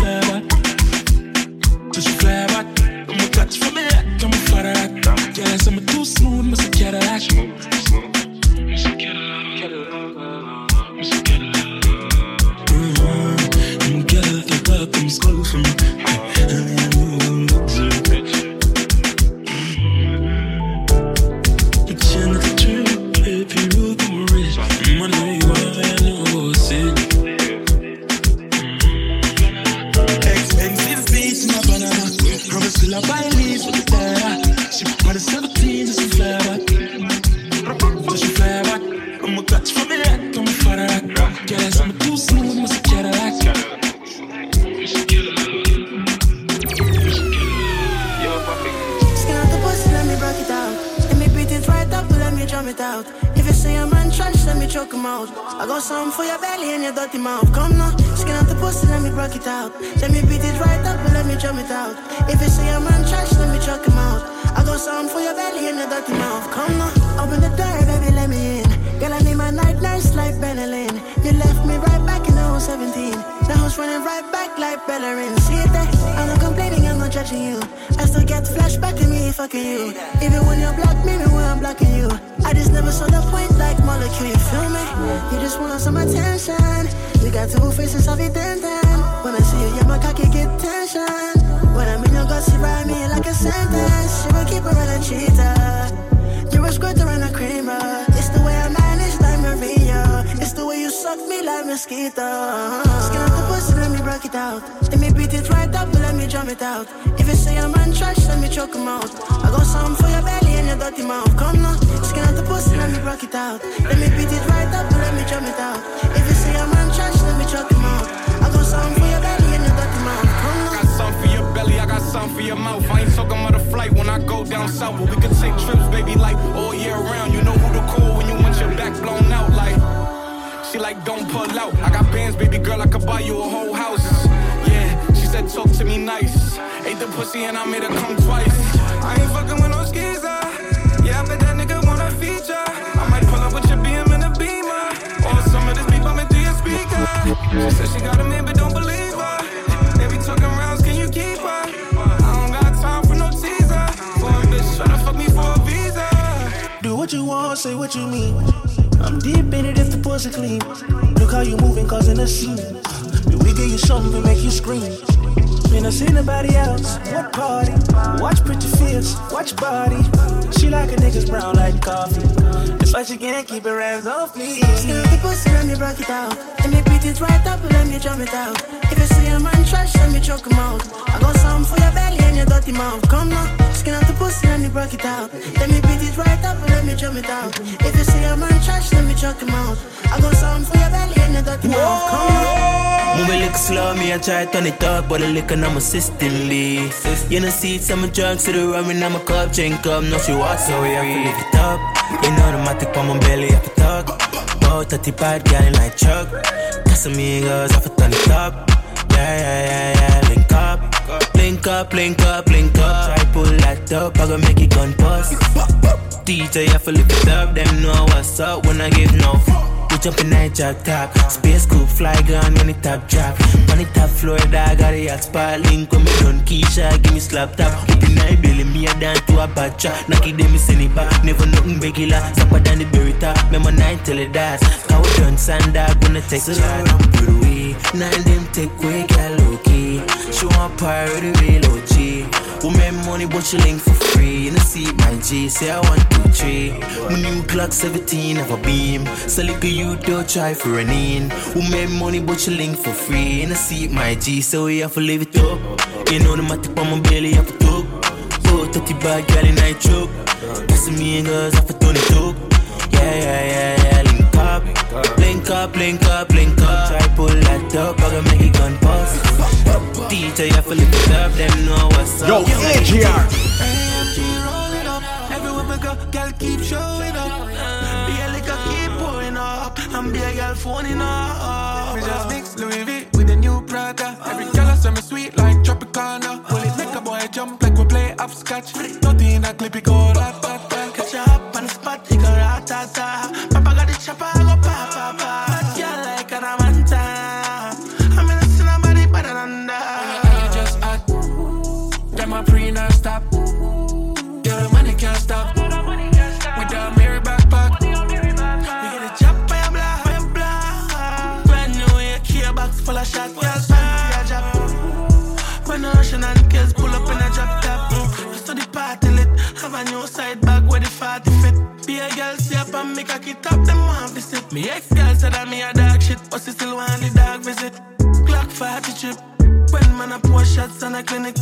the rest of me. Still the pussy, let me break it out. Let me beat it right up, let me jump it out. If you see a man trash, let me choke him out. I got some for your belly and your dirty mouth. Come now, skin out the pussy, let me break it out. Let me beat it right up, let me jump it out. If you see a man trash, let me choke him out. I got some for your belly and your dirty Whoa. mouth. Come on, Move it look slow, me I try to turn it up, but the liquor on my system be. You know see some drugs to the rum and I'm a cup, drink up, no she walks so we have to it up. You know the matic on my belly, I for talk. Bow 35, in like Chuck. Casamigos, off for turn it top. Yeah, yeah, yeah, yeah, link up. Link up, link up, link up. Try pull that up, I gon' make it gun bust. DJ, I for lift it up, them know what's up when I give no fuck. We jump in that jack top, space coupe fly gun when it top drop. On the top floor, dog got a yacht spot link when me done Keisha, give me slap top. Up in night, belly me a dance to a bad trap. Knocky them me send it back, never nothing regular. Supper than the berry top, remember night till it dies. Cow done sand dog when I take so away, nine them take quick, get low key. She want pirate, the real OG. Woman money, but she link for free. In the seat, my G, say I want two, three. My new Glock 17 have a beam. So at you, don't try for an in. We make money, but she link for free. In the seat, my G, so we have to live it up. You know the matic on my belly, have to talk. Oh, 30 bad girl in night choke. Kissing me and girls, have to turn it up. Yeah, yeah, yeah. Link up, link up, link up. Try pull that up, I gon' make it gun bust. DJ, I feel it up, them know what's up. Yo, AJR. AMG rolling up. Everywhere we go, girl keep showing up. Be a liquor keep pouring up. And be a girl phoning up. We just mix Louis V with the new Prada. Every girl say me sweet like Tropicana. Will it make a boy jump like we play upscotch? Nothing in that clip, it go rat tat tat. Catch you up on the spot, it go rat tat tat. Papa got the chopper, Be a girl, see up and make a kit up, them want visit. Me ex girl said that me a dog shit, but she still want the dog visit. Clock 40 trip, when man a pour shots on a clinic.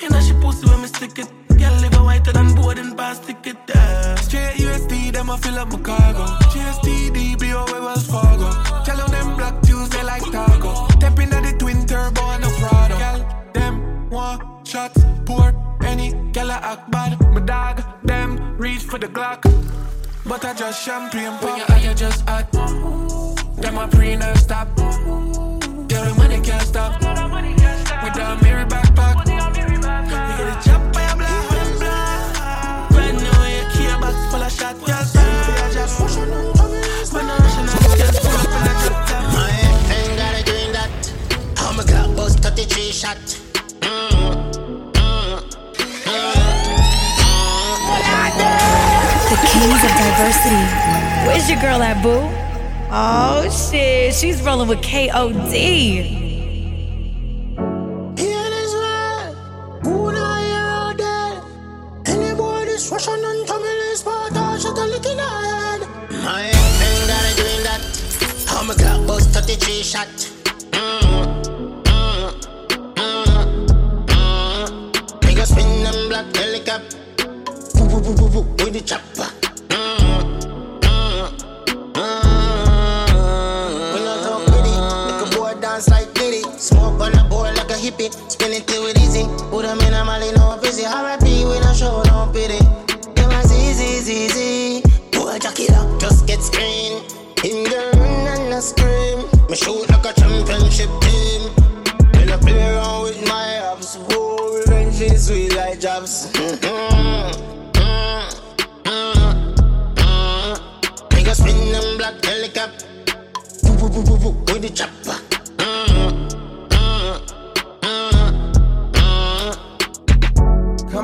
You know she pussy when me stick it. Girl live a whiter than boarding pass ticket. Yeah. Straight USD, them a fill up my cargo. GSTD, BO, Wells Fargo. Tell on them black Tuesday like taco. Step into the twin turbo and no Prado. Girl, them want shots, pour any gal a act for the Glock. But I just champagne pop. When you hot, you just hot. Them a pre non-stop. Girl, the money can't stop. With the mirror backpack. We get a chop by a block, by a block. Brand new AK box full of shot, girl, fancy a drop. When the Russian and kids pull up in a drop top. My ain't got a doing that. I'm a Glock bust 33 shot. The of diversity. Where's your girl at, boo? Oh shit, she's rolling with KOD. Hear this right. Who now hear all that? Any boy this Russian and Tamil is part of shut a little head. My ain't got a doing that. I'm a Glock bust 33 shot. Mm, mm, mm, mm. Nigga spin them black helicopter. With the chopper. Spin it easy. Put them in a molly, no busy. R.I.P. we don't show no pity. Them as easy, easy. Boy, jack it up, just get screen. In the ring and I scream. Me shoot like a championship team. When I play around with my abs. Whoa, revenge is sweet like jobs. Mm-hmm. Nigga spin them black helicopter. Woo, woo, woo, woo, woo, with the chopper.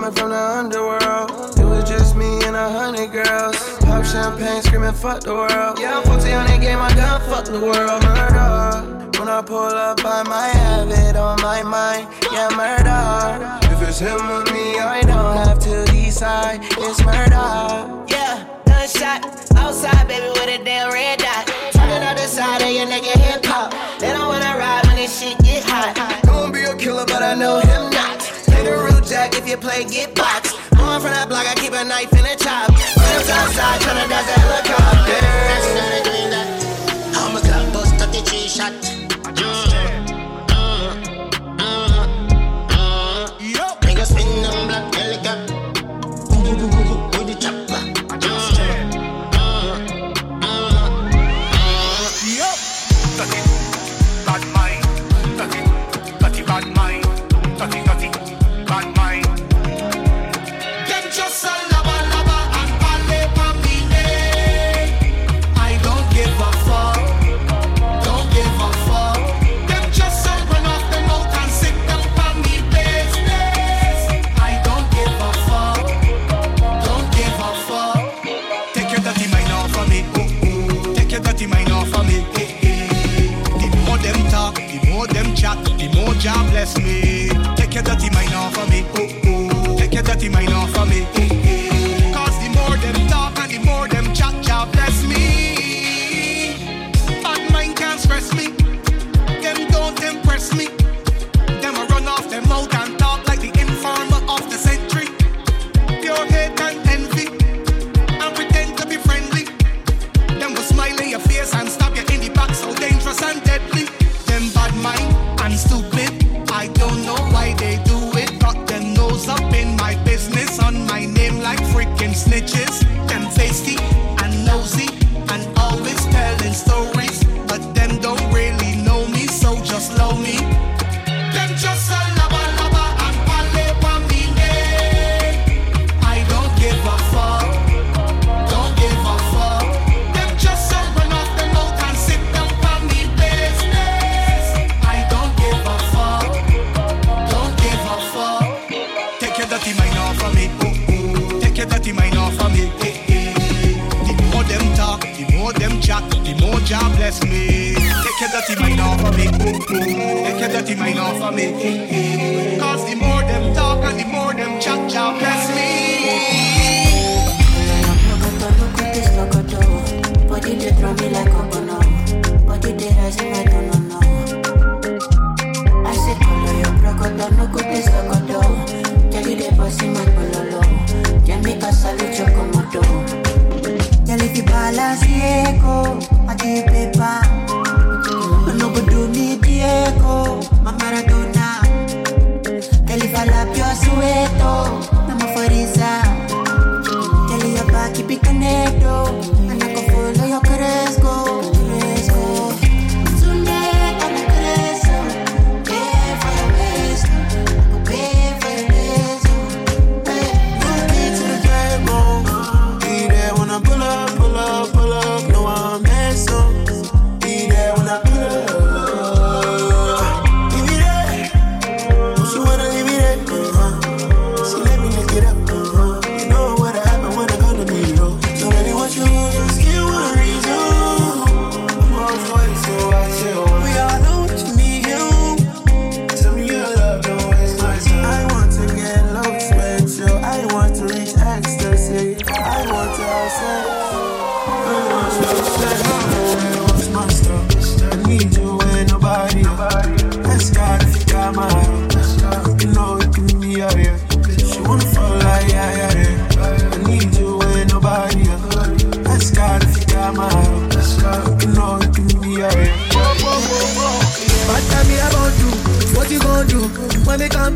Coming from the underworld, it was just me and a hundred girls. Pop champagne, screaming, fuck the world. Yeah, I'm 40 on that game, I gun, fuck the world. Murder. When I pull up, I might have it on my mind. Yeah, murder. If it's him or me, I don't have to decide. It's murder. Yeah, gunshot outside, baby, with a damn red dot. Turn it on the side of your nigga hip hop. They don't wanna ride when this shit get hot. Gonna be a killer, but I know him not. Jack if you play get boxed. Born from that block, I keep a knife in a chop. Rams outside, tryna dodge a helicopter.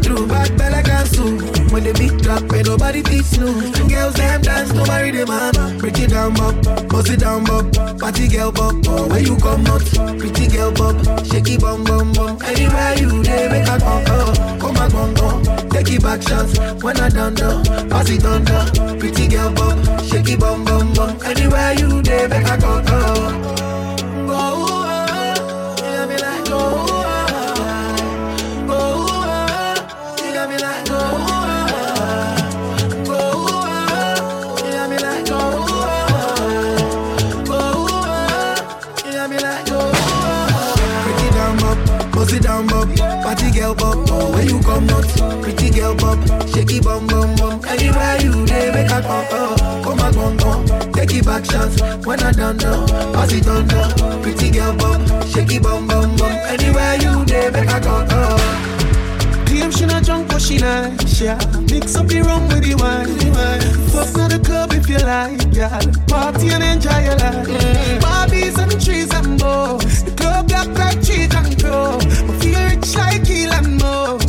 True bad bella can sue. When the beat drop, ain't nobody teach no. Girls them dance to marry the man. Break it down, bop, bust it down, bop. Party girl, bop, oh, where you come out? Pretty girl, bop, shaky bum bum bum. Anywhere you dey, make a come oh, come back, come come. Take it back shots when I done do. Pass it on, do. Pretty girl, bop, shaky bum bum bum. Anywhere you dey, make a come oh. Where you come out, pretty girl bop, shaky bum bum bum. Anywhere you dey, make I uh, come, up. Come back bum bum, take it back shots. When I done done, pass it on down. Pretty girl bop, shaky bum bum bum. Anywhere you dey, make I come, up. Damn, she not drunk, but she nice, yeah. Mix up the rum with the wine. Fuck to the club if you like, yeah. Party and enjoy your life. Mm. Barbies and trees and more. The club got like cheese and crow. But feel rich like Elon Musk.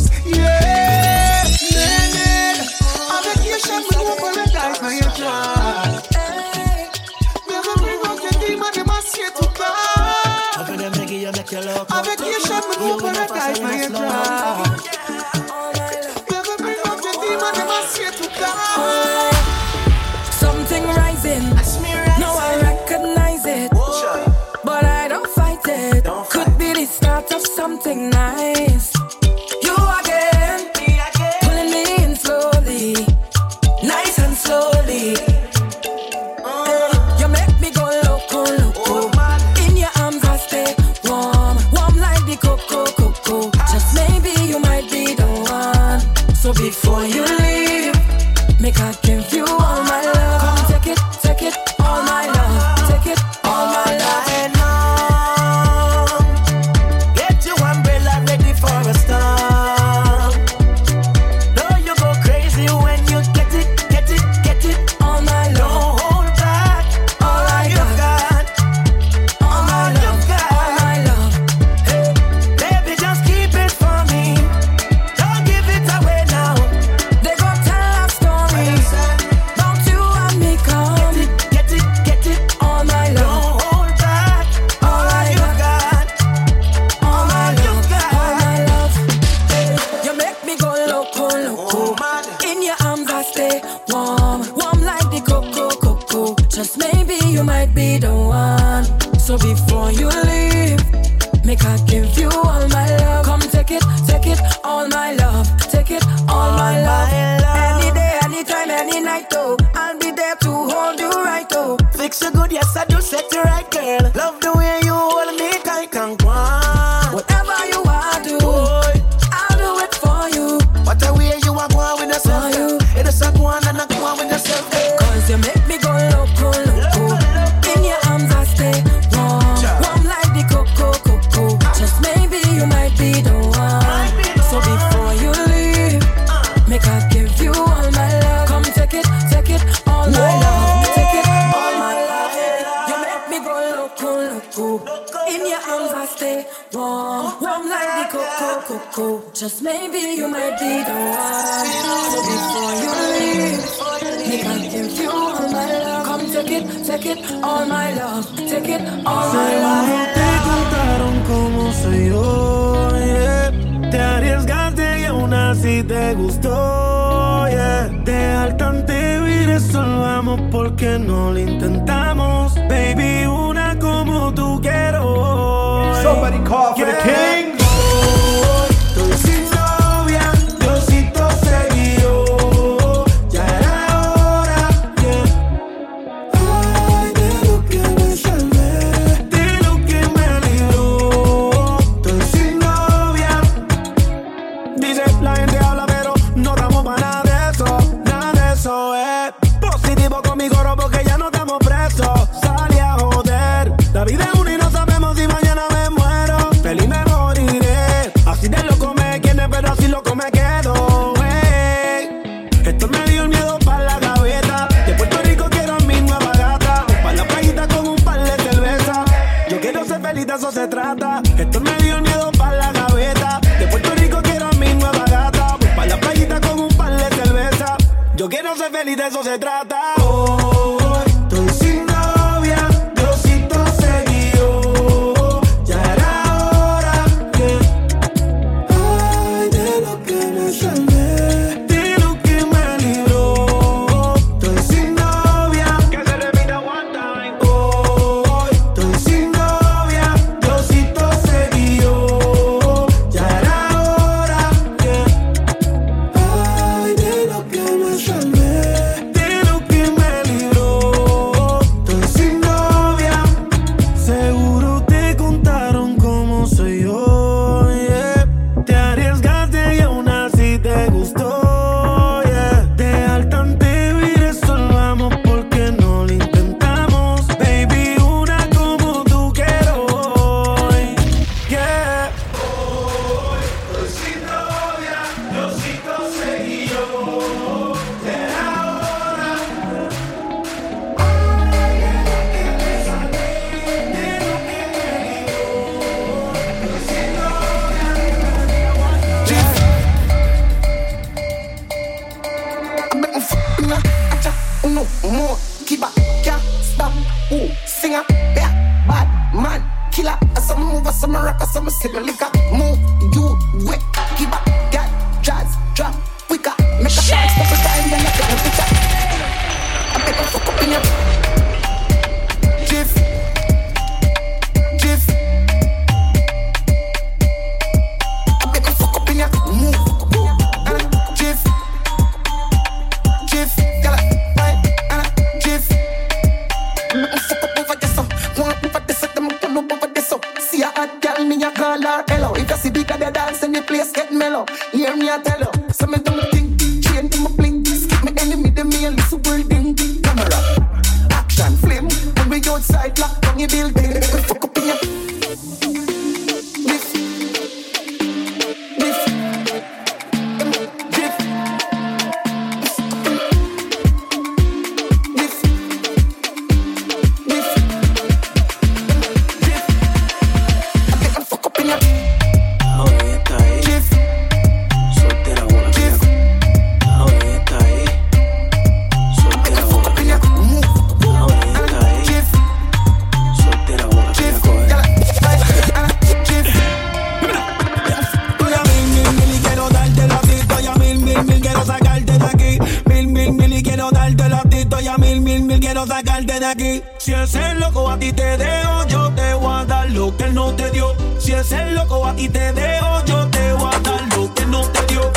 Si es el loco a ti te dejo, yo te voy a dar lo que no te dio.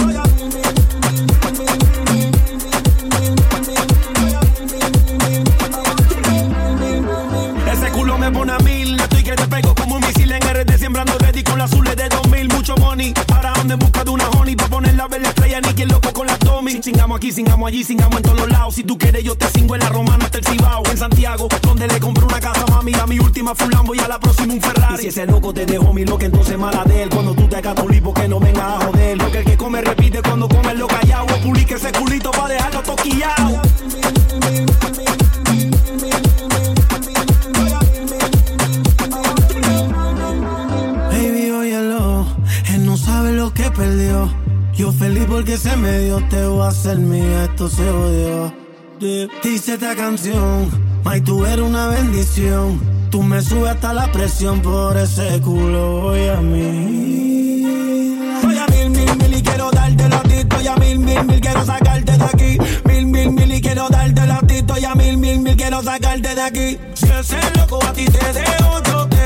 Ese culo me pone a mil, estoy que te pego como un misil en RD, sembrando ready con las azules de 2000, mucho money. Singamos aquí, singamos allí, singamos en todos lados. Si tú quieres, yo te cingo en la romana hasta el Cibao. En Santiago, donde le compré una casa, mami. A mi última fue y a la próxima un Ferrari. Si ese loco te dejó mi loca, entonces mala de él. Cuando tú te hagas tu lipo, que no venga a joder. Porque el que come repite cuando come lo callado. O publique ese culito pa' dejarlo toquillado. Yo feliz porque se me dio, te voy a hacer mía, esto se odió. Dice esta canción, May, tú eres una bendición. Tú me subes hasta la presión por ese culo, voy a mí. Voy a mil, mil, mil y quiero darte la ti. Estoy a mil, mil, mil, quiero sacarte de aquí. Mil, mil, mil y quiero darte la ti. Estoy a mil, mil, mil, quiero sacarte de aquí. Si ese loco a ti te dejo, yo te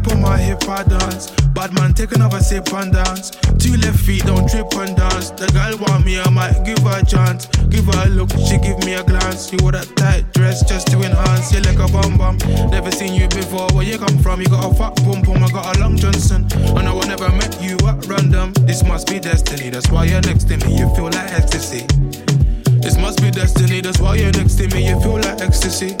Whip on my hip, I dance. Bad man, take another sip and dance. Two left feet, don't trip and dance. The girl want me, I might give her a chance. Give her a look, she give me a glance. You wore that tight dress just to enhance. You like a bum bum. Never seen you before. Where you come from? You got a fat pum pum. I got a long Johnson. And I would never met you at random. This must be destiny. That's why you're next to me. You feel like ecstasy. This must be destiny, that's why you're next to me, you feel like ecstasy.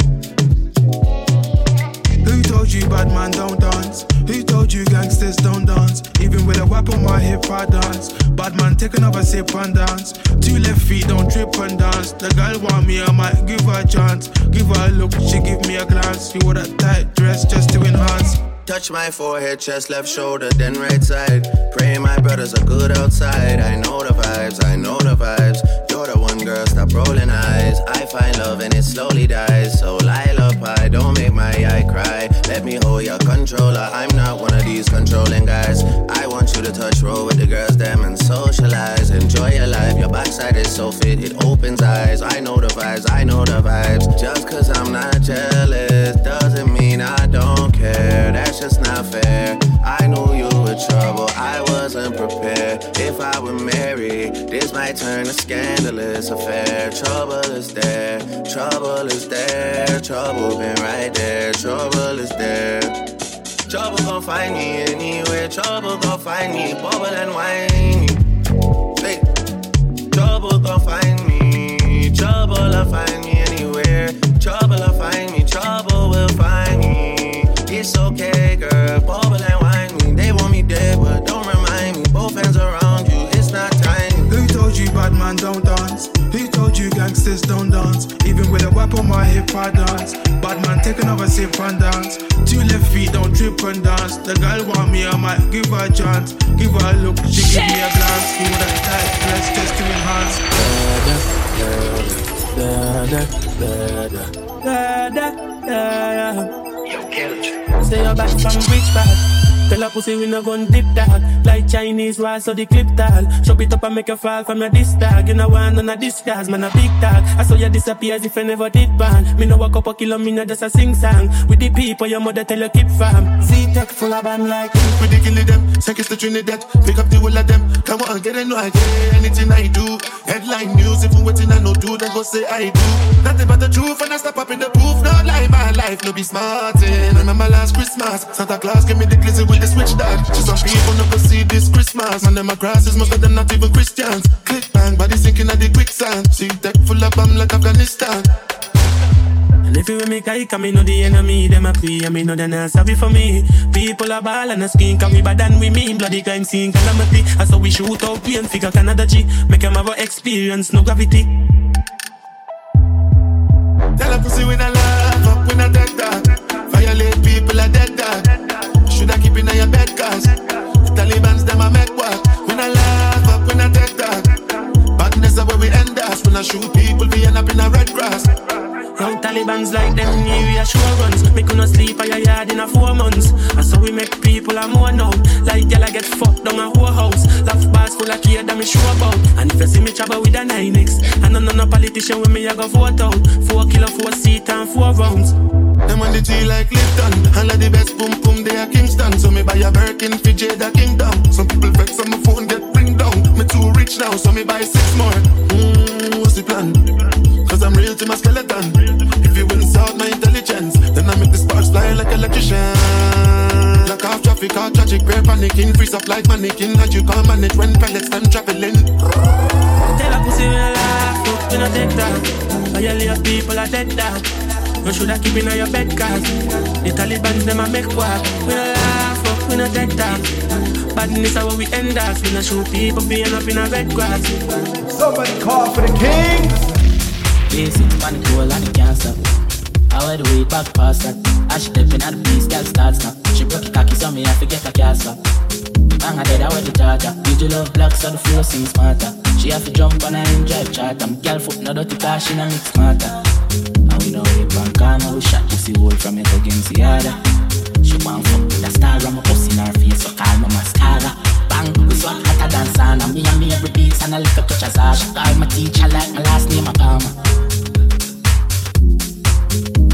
Who told you bad man don't dance? Who told you gangsters don't dance? Even with a whip on my hip, I dance. Bad man, take another sip and dance. Two left feet, don't trip and dance. The girl want me, I might give her a chance. Give her a look, she give me a glance. You wore that tight dress just to enhance. Touch my forehead, chest, left shoulder, then right side. Pray my brothers are good outside. I know the vibes, I know the vibes. You're the one girl, stop rolling eyes. I find love and it slowly dies. So Lila pie, don't make my eye cry. Let me hold your controller. I'm not one these controlling guys. I want you to touch roll with the girls, them and socialize. Enjoy your life, your backside is so fit, it opens eyes. I know the vibes, I know the vibes. Just cause I'm not jealous doesn't mean I don't care. That's just not fair. I knew you were trouble, I wasn't prepared. If I were married, this might turn a scandalous affair. Trouble is there, trouble is there, trouble been right there, trouble is there. Trouble gon' find me anywhere, trouble gon' find me, bubble and whiny. Hey, trouble gon' find me, trouble will find me anywhere, trouble will find me, trouble will find me. It's okay, girl, bubble and wine me. They want me dead, but don't remind me. Both hands are told you bad man don't dance? Who told you gangsters don't dance? Even with a whip on my hip, I dance. Bad man, take another sip and dance. Two left feet, don't trip and dance. The girl want me, I might give her a chance. Give her a look, she give me a glance. You with that tight dress just to enhance. Da da da da da da da da. Say you're back from which part? Tell a pussy we no gun dip dog. Like Chinese wall, so the clip tall. Chop it up and make you fall from your disc dog. You know one on a disc cause man a big dog. I saw you disappear as if I never did ban. Me no walk up a kilo, me no just a sing song. With the people your mother tell you keep farm. Z-Tech full of band like we the Ridiculous them, second to Trinidad. Pick up the whole of them. Come on, get a no idea. Anything I do, headline news. If you waiting, I no do, then go say I do. Nothing but the truth, and I stop up in the proof. No lie, my life, no be smarting. Eh. Remember last Christmas, Santa Claus gave me the glizzy with the switch dog. Saw people never see this Christmas. And them my grasses, most of them not even Christians. Click bang, body sinking at the quicksand. See deck full of bomb like Afghanistan. And if you with me, guy, come me know the enemy, them a pray, and me know they not sorry for me. People are ball and a skin, come me bad than we mean, bloody crime scene calamity. I saw we shoot out pain, figure Canada G, make them have a experience, no gravity. Tell a pussy I laugh up I take that. Violate people are dead the Taliban's them a make what? When I laugh up when I take that. Badness is where we end us. When I shoot people, we end up in a red grass. Young Taliban's like them new reassurance. Me couldn't sleep at your yard in a four months. And so we make people a more known. Like I get fucked down a whole house. Laugh bars full of kid that me sure about. And if you see me trouble with a 9X, and none of no politician with me, I go vote out. Four kilo, four seat, and four rounds. Them on the tea like Lipton. All of the best boom boom they are Kingston. So me buy a Birkin for Jada Kingdom. Some people vex on my phone get ring down. Me too rich now, so me buy six more. Mm, what's the plan? Cause I'm real to my skeleton. If you insult my intelligence, then I make the sparks fly like electrician. Off traffic, all tragic, bear panicking, freeze up like mannequin. And you can't manage when pellets them traveling. Tell a pussy when I laugh, when I take that. Violate people are dead dog. You shoulda keep in your bed cause the Taliban's them a make walk. We I laugh, fuck when I take that. Badness is how we end us. We not shoot people being up in a red grass. Somebody call for the king. Basic man cool and it can't stop. I wear the way back past that. As she stepping at the place, girl starts now. She broke the cocky, so me I forget her cast back. Bang her dead, I wear the charger. Did you love blocks so the flow sing smarter. She have to jump on her in drive charter. I'm girl foot no dirty car, she no mix smarter. Know we bank karma, we shot pussy hole from it against the other. She want fuck with a star, I'm a pussy in her face, so call me mascara. Bang, we swap hotter than sauna. Me and me every beats and a little touch of Zara. She call my teacher like my last name, a Palmer.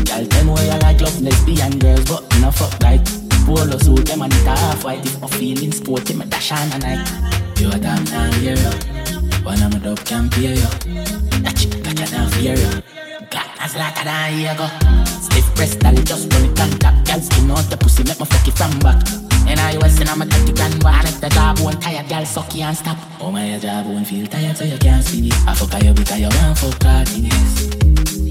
Girl, tell me where you like love lesbian girls, but me no fuck like Polo suit, them and it half white If I'm feeling sporty, me dash on a night You a damn down yo One of my dub can pay you That chick that you down fear you as like a go. Stiff breast, dolly, just run it on top Girl, skin out the pussy, make me fuck it from back. And I was in, I'm a 30 grand bar If the job won't tired, girl, suck you and stop. Oh my, your job won't feel tired, so you can't spin it I fuck you because you want fuck cartoons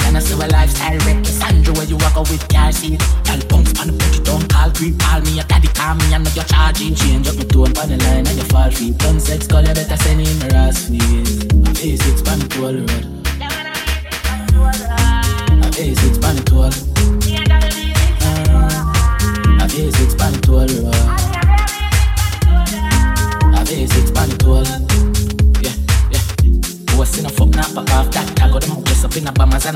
and I see a lifestyle wreck Sandra where you walk out with car seat Girl bounce on the it on Call green call me Your daddy call me I know you're charging Change. Up my tone on the line And you fall free. Done sex call you better send in my ass fees A6 pan the toll road A A6 pan the toll A A6 pan the toll road A A6 pan the toll Yeah, yeah. Was in a fuck that tag. Got them dress up in a bombers and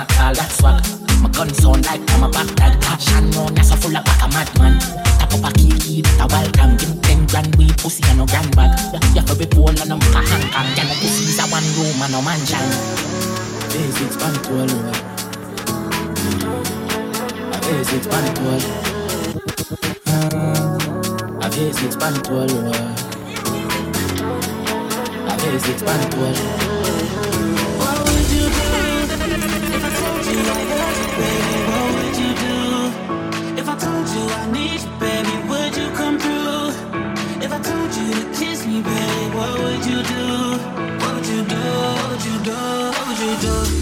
swag My gun sound like I'm a tag Action on that's a full of back a madman. A key key that a welcome Give me grand weed pussy and no grand bag. Have to be poor and a kong Get no pussies a one room and no mansion. Basics pan it all A basics pan it all A pan it all over A basics pan it all What would you do if I told you I love you, baby? What would you do if I told you I need you, baby? Would you come through? If I told you to kiss me, baby, what would you do? What would you do? What would you do? What would you do?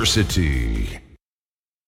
Diversity.